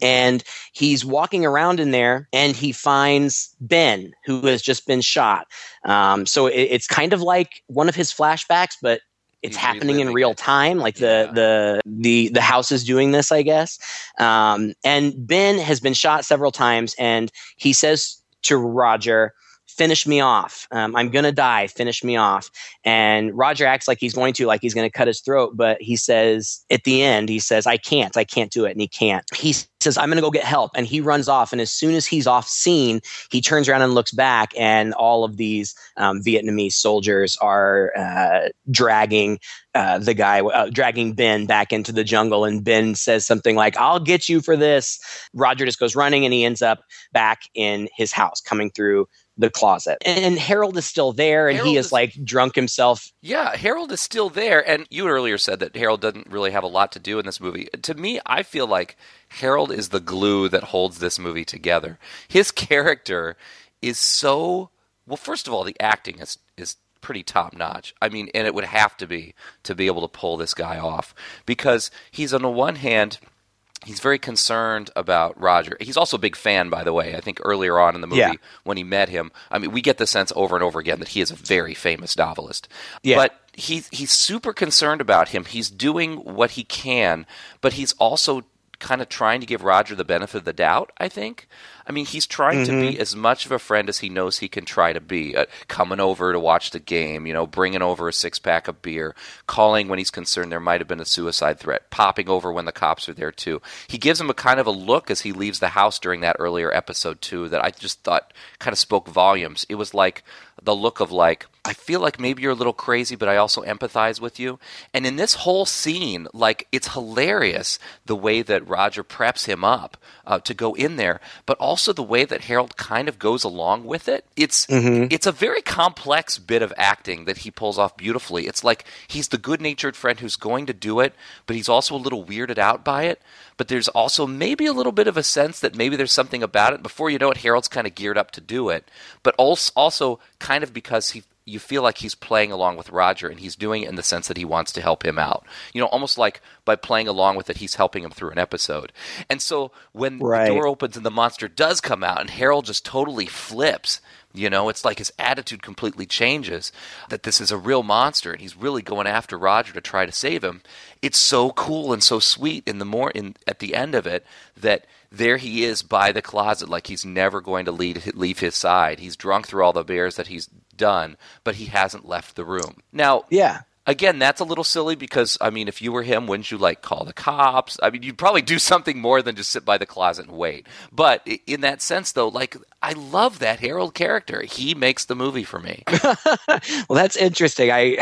And he's walking around in there and he finds Ben, who has just been shot. Um, so it, it's kind of like one of his flashbacks, but it's He's happening in real time. Like Yeah. the, the, the, the house is doing this, I guess. Um, and Ben has been shot several times and he says to Roger, finish me off. Um, I'm going to die. Finish me off. And Roger acts like he's going to, like he's going to cut his throat. But he says at the end, he says, I can't. I can't do it. And he can't. He says, I'm going to go get help. And he runs off. And as soon as he's off scene, he turns around and looks back. And all of these um, Vietnamese soldiers are uh, dragging uh, the guy, uh, dragging Ben back into the jungle. And Ben says something like, I'll get you for this. Roger just goes running and he ends up back in his house, coming through the closet. And Harold is still there and Harold he is, is- like drunk himself. Yeah, Harold is still there, and you earlier said that Harold doesn't really have a lot to do in this movie. To me, I feel like Harold is the glue that holds this movie together. His character is so well. First of all, the acting is is pretty top notch. I mean, and it would have to be to be able to pull this guy off because he's on the one hand. He's very concerned about Roger. He's also a big fan, by the way. I think earlier on in the movie, Yeah. when he met him, I mean, we get the sense over and over again that he is a very famous novelist. Yeah. But he's he's super concerned about him. He's doing what he can, but he's also kind of trying to give Roger the benefit of the doubt. I think. I mean, he's trying to be as much of a friend as he knows he can try to be. Uh, coming over to watch the game, you know, bringing over a six pack of beer, calling when he's concerned there might have been a suicide threat, popping over when the cops are there too. He gives him a kind of a look as he leaves the house during that earlier episode too that I just thought kind of spoke volumes. It was like the look of like I feel like maybe you're a little crazy, but I also empathize with you. And in this whole scene, like it's hilarious the way that Roger preps him up uh, to go in there, but also the way that Harold kind of goes along with it. It's Mm-hmm. it's a very complex bit of acting that he pulls off beautifully. It's like he's the good-natured friend who's going to do it, but he's also a little weirded out by it. But there's also maybe a little bit of a sense that maybe there's something about it. Before you know it, Harold's kind of geared up to do it, but also also kind of because he you feel like he's playing along with Roger and he's doing it in the sense that he wants to help him out. You know, almost like by playing along with it, he's helping him through an episode. And so when Right. the door opens and the monster does come out and Harold just totally flips, you know, it's like his attitude completely changes that this is a real monster and he's really going after Roger to try to save him. It's so cool and so sweet in the more in at the end of it that there he is by the closet like he's never going to leave, leave his side. He's drunk through all the beers that he's done, but he hasn't left the room. Now, Yeah. Again, that's a little silly because I mean, if you were him, wouldn't you like call the cops? I mean, you'd probably do something more than just sit by the closet and wait. But in that sense, though, like I love that Harold character. He makes the movie for me. well, that's interesting. I,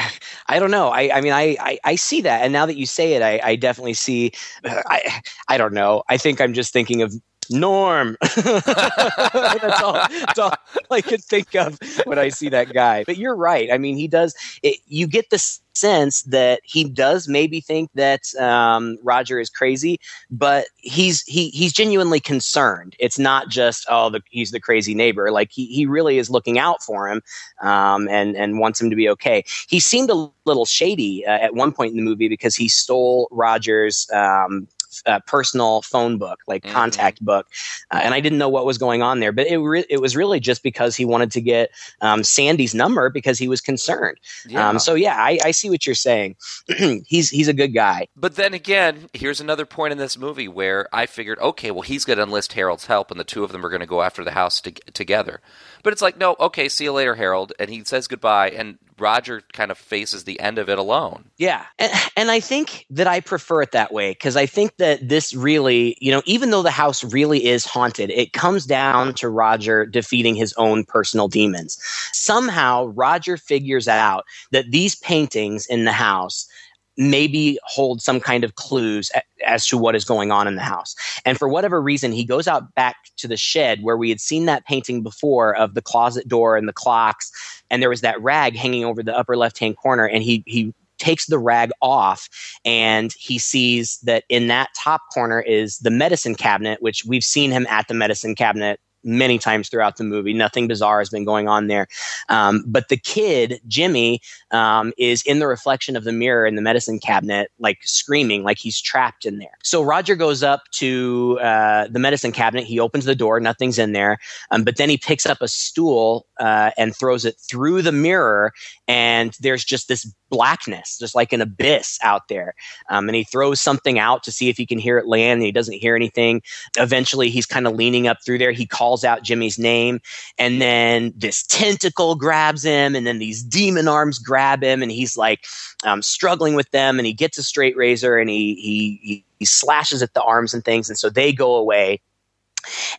I don't know. I, I mean, I, I, I see that, and now that you say it, I, I definitely see. Uh, I, I don't know. I think I'm just thinking of Norm. that's, all, that's all I could think of when I see that guy. But you're right. I mean, he does. It, you get the sense that he does maybe think that um, Roger is crazy, but he's he he's genuinely concerned. It's not just oh the, he's the crazy neighbor. Like he he really is looking out for him um, and and wants him to be okay. He seemed a little shady uh, at one point in the movie because he stole Roger's. Um, uh, personal phone book, like Mhm. contact book, uh, and I didn't know what was going on there. But it re- it was really just because he wanted to get um, Sandy's number because he was concerned. Yeah. Um, so yeah, I, I see what you're saying. he's he's a good guy. But then again, here's another point in this movie where I figured, okay, well, he's going to enlist Harold's help, and the two of them are going to go after the house to- together. But it's like, no, okay, see you later, Harold. And he says goodbye, and Roger kind of faces the end of it alone. Yeah. And, and I think that I prefer it that way because I think that this really, you know, even though the house really is haunted, it comes down to Roger defeating his own personal demons. Somehow, Roger figures out that these paintings in the house maybe hold some kind of clues as to what is going on in the house. And for whatever reason, he goes out back to the shed where we had seen that painting before of the closet door and the clocks, and there was that rag hanging over the upper left hand corner, and he he takes the rag off and he sees that in that top corner is the medicine cabinet which we've seen him at the medicine cabinet many times throughout the movie. Nothing bizarre has been going on there. Um, but the kid jimmy um, is in the reflection of the mirror in the medicine cabinet like screaming like he's trapped in there. So roger goes up to uh, the medicine cabinet. He opens the door. Nothing's in there. Um, but then he picks up a stool uh, and throws it through the mirror. And there's just this blackness, just like an abyss out there. Um, and he throws something out to see if he can hear it land, and he doesn't hear anything. Eventually, he's kind of leaning up through there. He calls out Jimmy's name, and then this tentacle grabs him, and then these demon arms grab him, and he's like um, struggling with them. And he gets a straight razor, and he he he, he slashes at the arms and things, and so they go away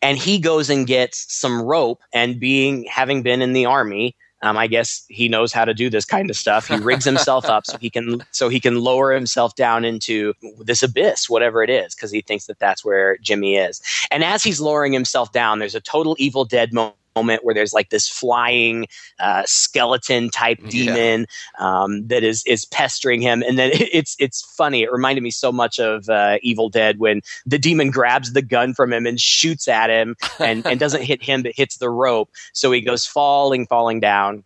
and he goes and gets some rope and being having been in the army um, I guess he knows how to do this kind of stuff. He rigs himself up so he can so he can lower himself down into this abyss, whatever it is, because he thinks that that's where Jimmy is. And as he's lowering himself down, there's a total Evil Dead moment moment where there's like this flying uh, skeleton type demon um, that is is pestering him, and then it's it's funny. It reminded me so much of uh, Evil Dead when the demon grabs the gun from him and shoots at him, and and doesn't hit him but hits the rope, so he goes falling, falling down.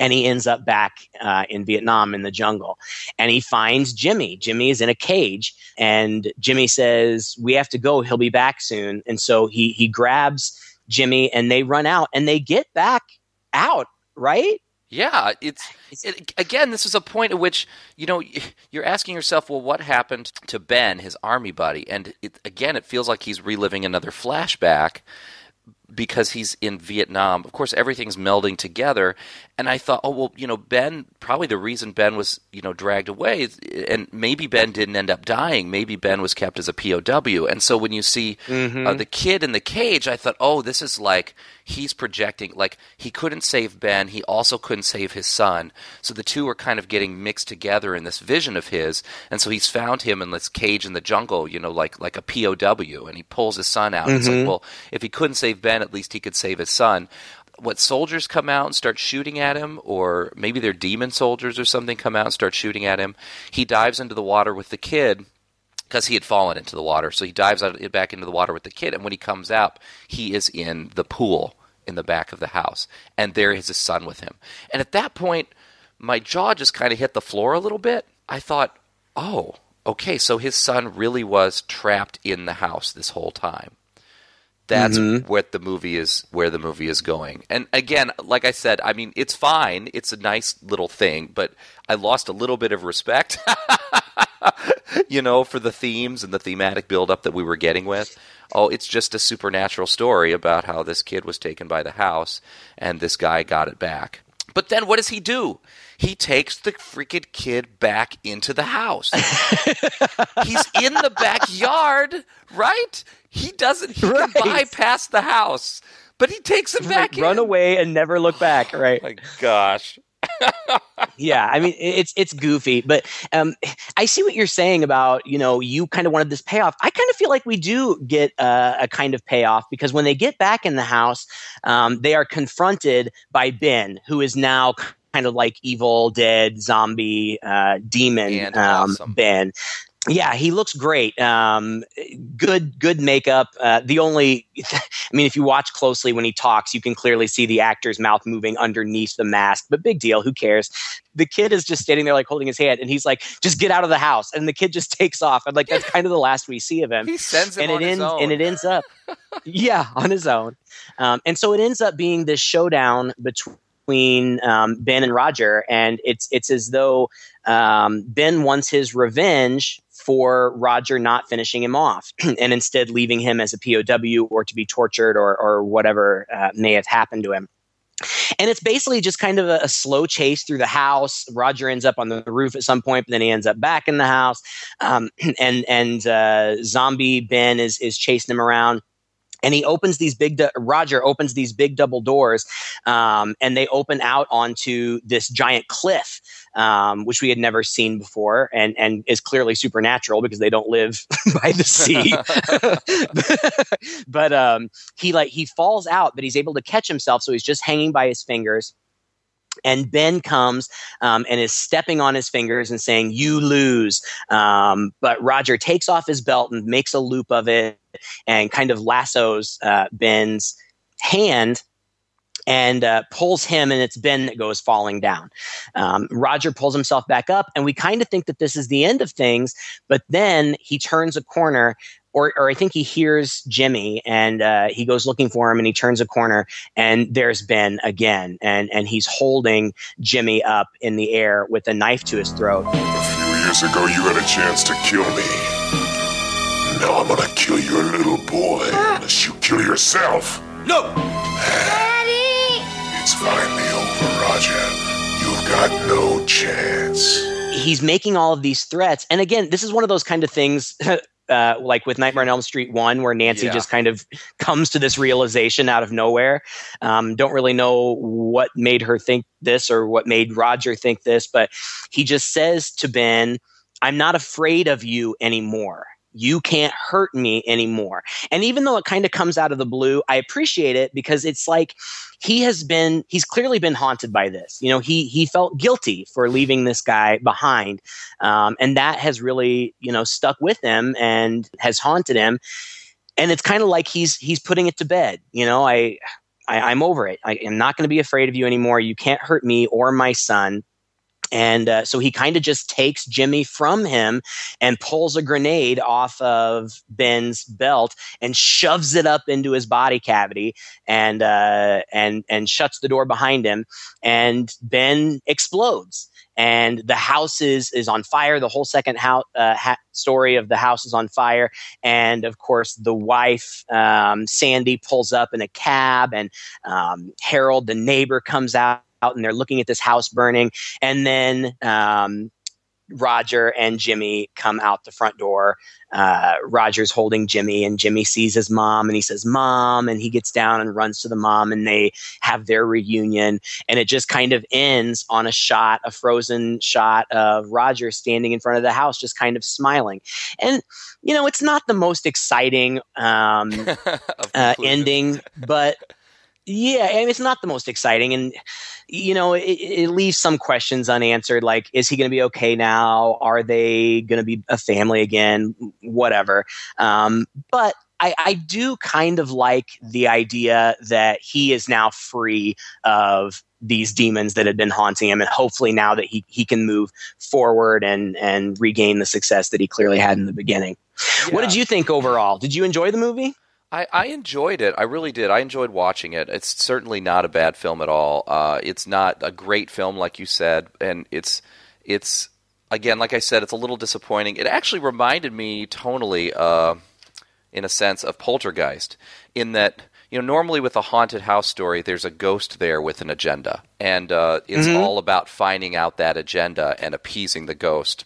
And he ends up back uh, in Vietnam in the jungle. And he finds Jimmy. Jimmy is in a cage. And Jimmy says, We have to go. He'll be back soon. And so he, he grabs Jimmy and they run out and they get back out, right? Yeah, it's it, again. This is a point at which you know you're asking yourself, well, what happened to Ben, his army buddy? And it, again, it feels like he's reliving another flashback. Because he's in Vietnam. Of course, everything's melding together. And I thought, oh, well, you know, Ben, probably the reason Ben was, you know, dragged away, and maybe Ben didn't end up dying. Maybe Ben was kept as a POW. And so when you see Mhm. uh, the kid in the cage, I thought, oh, this is like he's projecting, like he couldn't save Ben. He also couldn't save his son. So the two are kind of getting mixed together in this vision of his. And so he's found him in this cage in the jungle, you know, like, like a POW. And he pulls his son out. It's like, Mhm. well, if he couldn't save Ben, at least he could save his son. What soldiers come out and start shooting at him, or maybe they're demon soldiers or something come out and start shooting at him. He dives into the water with the kid because he had fallen into the water. So he dives out, back into the water with the kid, and when he comes out, he is in the pool in the back of the house, and there is his son with him. And at that point, my jaw just kind of hit the floor a little bit. I thought, oh, okay, so his son really was trapped in the house this whole time that's Mhm. what the movie is where the movie is going. And again like i said i mean it's fine. It's a nice little thing but i lost a little bit of respect you know for the themes and the thematic buildup that we were getting with. Oh it's just a supernatural story about how this kid was taken by the house and this guy got it back. But then what does he do he takes the freaking kid back into the house he's in the backyard, right? He doesn't. He Right. can bypass the house, but he takes him back Run in. away and never look back. Right. My gosh. yeah, I mean it's it's goofy, but um, I see what you're saying about you know you kind of wanted this payoff. I kind of feel like we do get uh, a kind of payoff because when they get back in the house, um, they are confronted by Ben, who is now kind of like evil, dead, zombie, uh, demon um, awesome. Ben. Yeah, he looks great. Um, good, good makeup. Uh, the only, I mean, if you watch closely when he talks, you can clearly see the actor's mouth moving underneath the mask. But big deal. Who cares? The kid is just standing there, like holding his hand, and he's like, "Just get out of the house." And the kid just takes off. And like that's kind of the last we see of him. He sends him and on it his ends, own. and it ends up, yeah, on his own. Um, and so it ends up being this showdown between um, Ben and Roger, and it's it's as though um, Ben wants his revenge for Roger not finishing him off, and instead leaving him as a POW or to be tortured or or whatever uh, may have happened to him. And it's basically just kind of a, a slow chase through the house. Roger ends up on the roof at some point, but then he ends up back in the house. Um, and and uh, zombie Ben is is chasing him around and he opens these big du- roger opens these big double doors um, and they open out onto this giant cliff um, which we had never seen before and and is clearly supernatural because they don't live by the sea. But um, he like he falls out but he's able to catch himself so he's just hanging by his fingers and Ben comes um, and is stepping on his fingers and saying, You lose. Um, but Roger takes off his belt and makes a loop of it and kind of lassos uh, Ben's hand and uh, pulls him, and it's Ben that goes falling down. Um, Roger pulls himself back up, and we kind of think that this is the end of things, but then he turns a corner. Or, or I think he hears Jimmy and uh, he goes looking for him and he turns a corner and there's Ben again and and he's holding Jimmy up in the air with a knife to his throat. A few years ago, you had a chance to kill me. Now I'm gonna kill your little boy unless you kill yourself. No! Daddy! It's finally over, Roger. You've got no chance. He's making all of these threats, and again, this is one of those kind of things. Uh, like with Nightmare on Elm Street 1, where Nancy Yeah. just kind of comes to this realization out of nowhere. Um, don't really know what made her think this or what made Roger think this, but he just says to Ben, I'm not afraid of you anymore. You can't hurt me anymore. And even though it kind of comes out of the blue, I appreciate it because it's like he has been he's clearly been haunted by this. You know, he he felt guilty for leaving this guy behind. Um, and that has really, you know, stuck with him and has haunted him. And it's kind of like he's he's putting it to bed. You know, I, I I'm over it. I am not going to be afraid of you anymore. You can't hurt me or my son. And uh, so he kind of just takes Jimmy from him and pulls a grenade off of Ben's belt and shoves it up into his body cavity and uh, and and shuts the door behind him. And Ben explodes. and the house is is on fire. The whole second house uh, ha- story of the house is on fire, and of course the wife um, Sandy pulls up in a cab, and um, Harold, the neighbor, comes out. And they're looking at this house burning, and then um, Roger and Jimmy come out the front door. Uh, Roger's holding Jimmy, and Jimmy sees his mom, and he says, "Mom," and he gets down and runs to the mom, and they have their reunion. And it just kind of ends on a shot, a frozen shot of Roger standing in front of the house, just kind of smiling. And you know, it's not the most exciting um, uh, ending, but yeah, I mean, it's not the most exciting, and you know, it, it leaves some questions unanswered. Like, is he going to be okay now? Are they going to be a family again? Whatever. Um, but I, I, do kind of like the idea that he is now free of these demons that had been haunting him, and hopefully now that he he can move forward and and regain the success that he clearly had in the beginning. Yeah. What did you think overall? Did you enjoy the movie? I, I, enjoyed it. I really did. I enjoyed watching it. It's certainly not a bad film at all. Uh, it's not a great film, like you said, and it's it's again, like I said, it's a little disappointing. It actually reminded me tonally, uh, in a sense, of Poltergeist, in that you know normally with a haunted house story, there's a ghost there with an agenda, and uh, it's mm-hmm. all about finding out that agenda and appeasing the ghost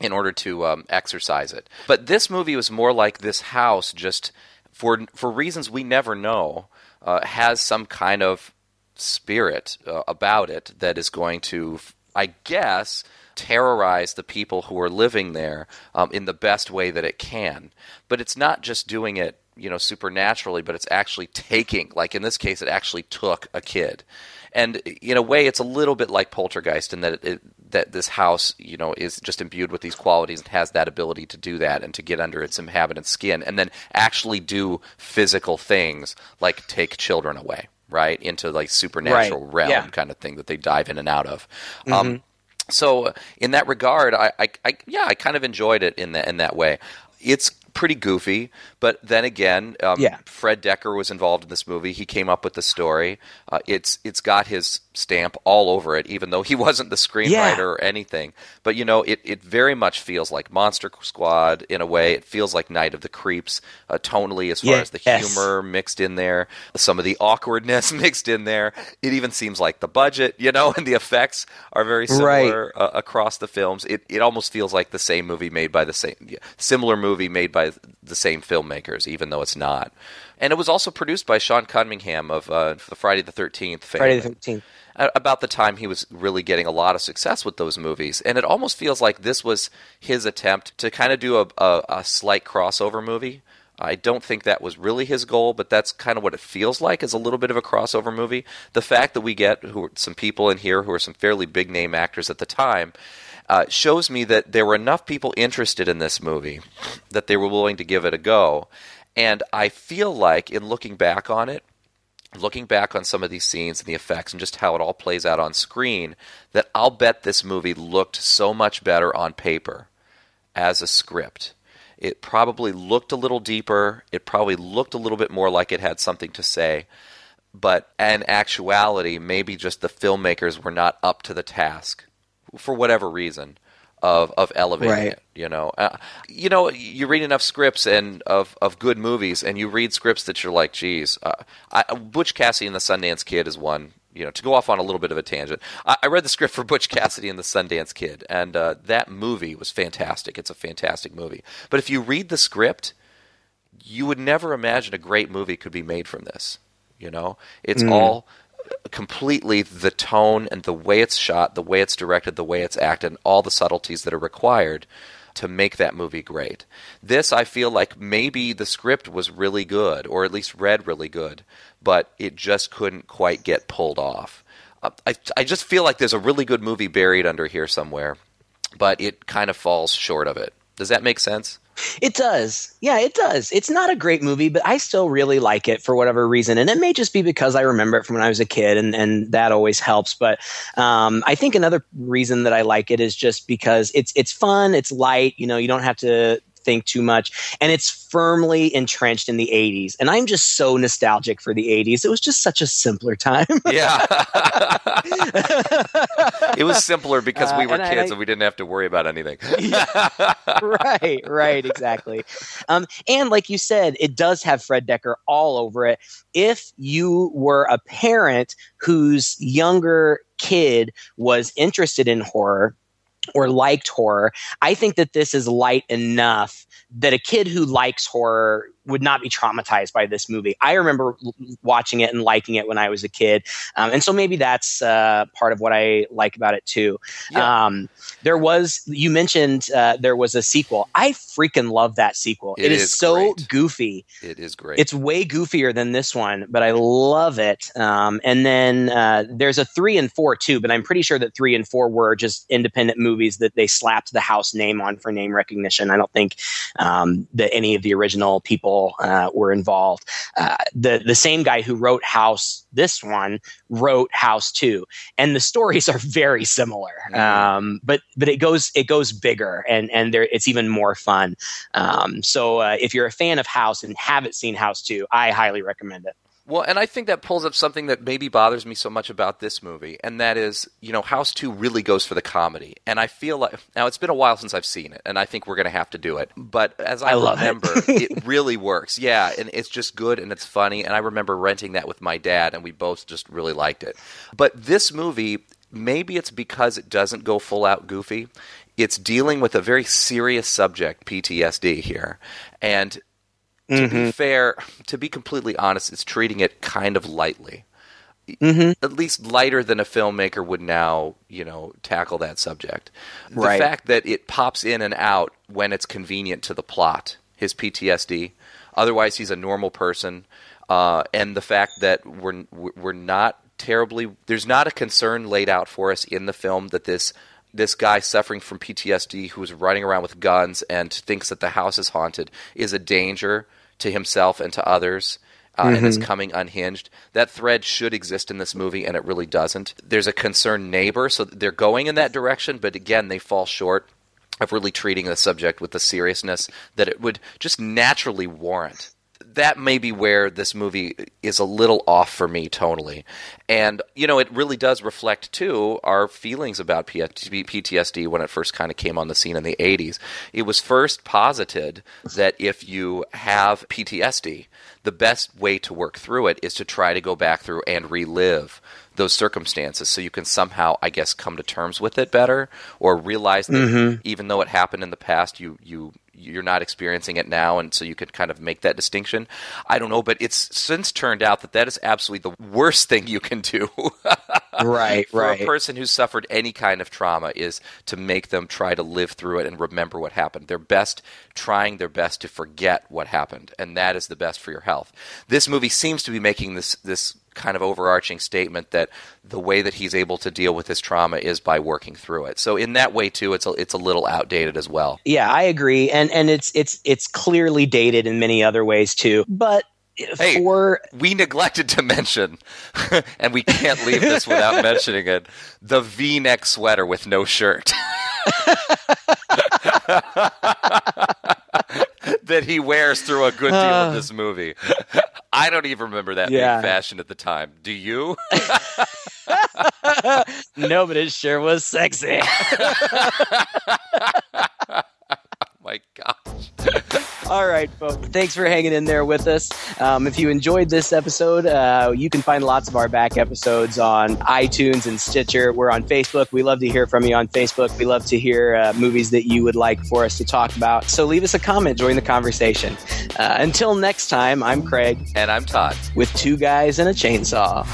in order to um, exercise it. But this movie was more like this house just for for reasons we never know, uh, has some kind of spirit uh, about it that is going to, I guess, terrorize the people who are living there um, in the best way that it can. But it's not just doing it, you know, supernaturally, but it's actually taking, like in this case, it actually took a kid. And in a way, it's a little bit like Poltergeist in that it, that this house, you know, is just imbued with these qualities and has that ability to do that and to get under its inhabitant's skin and then actually do physical things like take children away, right, into like supernatural right. realm yeah. kind of thing that they dive in and out of. Mm-hmm. Um, so in that regard, I, I, I, yeah, I kind of enjoyed it in that in that way. It's pretty goofy. But then again, um, yeah. Fred Dekker was involved in this movie. He came up with the story. Uh, it's it's got his stamp all over it, even though he wasn't the screenwriter yeah. or anything. But you know, it, it very much feels like Monster Squad in a way. It feels like Night of the Creeps uh, tonally, as far as the humor mixed in there, some of the awkwardness mixed in there. It even seems like the budget, you know, and the effects are very similar right. uh, across the films. It it almost feels like the same movie made by the same similar movie made by the same filmmakers, even though it's not. And it was also produced by Sean Cunningham of uh, the Friday the Thirteenth. Friday the Thirteenth about the time he was really getting a lot of success with those movies. And it almost feels like this was his attempt to kind of do a, a, a slight crossover movie. I don't think that was really his goal, but that's kind of what it feels like is a little bit of a crossover movie. The fact that we get who some people in here who are some fairly big name actors at the time uh, shows me that there were enough people interested in this movie that they were willing to give it a go. And I feel like, in looking back on it, looking back on some of these scenes and the effects and just how it all plays out on screen, that I'll bet this movie looked so much better on paper as a script. It probably looked a little deeper. It probably looked a little bit more like it had something to say. But in actuality, maybe just the filmmakers were not up to the task for whatever reason of of elevating right. it. You know, uh, you know, you read enough scripts and of of good movies, and you read scripts that you're like, geez, uh, I, Butch Cassidy and the Sundance Kid is one. You know, to go off on a little bit of a tangent, I, I read the script for Butch Cassidy and the Sundance Kid, and uh, that movie was fantastic. It's a fantastic movie. But if you read the script, you would never imagine a great movie could be made from this. You know, it's mm. all completely the tone and the way it's shot, the way it's directed, the way it's acted, and all the subtleties that are required to make that movie great. This, I feel like maybe the script was really good, or at least read really good, but it just couldn't quite get pulled off. Uh, I, I just feel like there's a really good movie buried under here somewhere, but it kind of falls short of it. Does that make sense? It does. Yeah, it does. It's not a great movie, but I still really like it for whatever reason. And it may just be because I remember it from when I was a kid, and, and that always helps. But um, I think another reason that I like it is just because it's it's fun, it's light. You know, you don't have to think too much. And it's firmly entrenched in the 80s. And I'm just so nostalgic for the 80s. It was just such a simpler time. yeah. it was simpler because we Uh, were and I- kids and we didn't have to worry about anything. yeah, right, right, exactly. Um, and like you said, it does have Fred Dekker all over it. If you were a parent whose younger kid was interested in horror or liked horror, I think that this is light enough that a kid who likes horror would not be traumatized by this movie. I remember l- watching it and liking it when I was a kid, um, and so maybe that's uh, part of what I like about it too. Um, there was you mentioned uh, there was a sequel. I freaking love that sequel. It it is, is so goofy. It is great. It's way goofier than this one, but I love it. Um, and then uh, there's a three and four too, but I'm pretty sure that three and four were just independent movies that they slapped the house name on for name recognition. I don't think um, that any of the original people uh, were involved. Uh, the the same guy who wrote House, this one wrote House two, and the stories are very similar. Um, but but it goes it goes bigger, and and there it's even more fun. Um, so uh, if you're a fan of House and haven't seen House two, I highly recommend it. Well, and I think that pulls up something that maybe bothers me so much about this movie, and that is, you know, House 2 really goes for the comedy. And I feel like, now it's been a while since I've seen it, and I think we're going to have to do it. But as I, I love it. remember, it. really works. Yeah, and it's just good and it's funny. And I remember renting that with my dad, and we both just really liked it. But this movie, maybe it's because it doesn't go full out goofy. It's dealing with a very serious subject, PTSD, here. And to be fair, to be completely honest, it's treating it kind of lightly. At least lighter than a filmmaker would now, you know, tackle that subject. The Right. fact that it pops in and out when it's convenient to the plot, his PTSD. Otherwise, he's a normal person, uh, and the fact that we're we're not terribly there's not a concern laid out for us in the film that this this guy suffering from PTSD who's running around with guns and thinks that the house is haunted is a danger to himself and to others. Uh, and is coming unhinged. That thread should exist in this movie, and it really doesn't. There's a concerned neighbor, so they're going in that direction, but again, they fall short of really treating the subject with the seriousness that it would just naturally warrant. That may be where this movie is a little off for me tonally. And, you know, it really does reflect, too, our feelings about PTSD when it first kind of came on the scene in the 80s. It was first posited that if you have PTSD, the best way to work through it is to try to go back through and relive those circumstances so you can somehow i guess come to terms with it better or realize that Mhm. even though it happened in the past you you you're not experiencing it now and so you can kind of make that distinction i don't know but it's since turned out that that is absolutely the worst thing you can do Right, for right. a person who's suffered any kind of trauma is to make them try to live through it and remember what happened. They're best trying their best to forget what happened, and that is the best for your health. This movie seems to be making this this kind of overarching statement that the way that he's able to deal with his trauma is by working through it. So in that way too, it's a, it's a little outdated as well. Yeah, I agree, and and it's it's it's clearly dated in many other ways too. But Hey, for we neglected to mention, and we can't leave this without mentioning it, the V-neck sweater with no shirt. that he wears through a good deal of uh. this movie. I don't even remember that Yeah. being fashion at the time. Do you? no, but it sure was sexy. oh My gosh. All right, folks. Thanks for hanging in there with us. Um, if you enjoyed this episode, uh, you can find lots of our back episodes on iTunes and Stitcher. We're on Facebook. We love to hear from you on Facebook. We love to hear uh, movies that you would like for us to talk about. So leave us a comment, join the conversation. Uh, until next time, I'm Craig. And I'm Todd. With two guys and a chainsaw.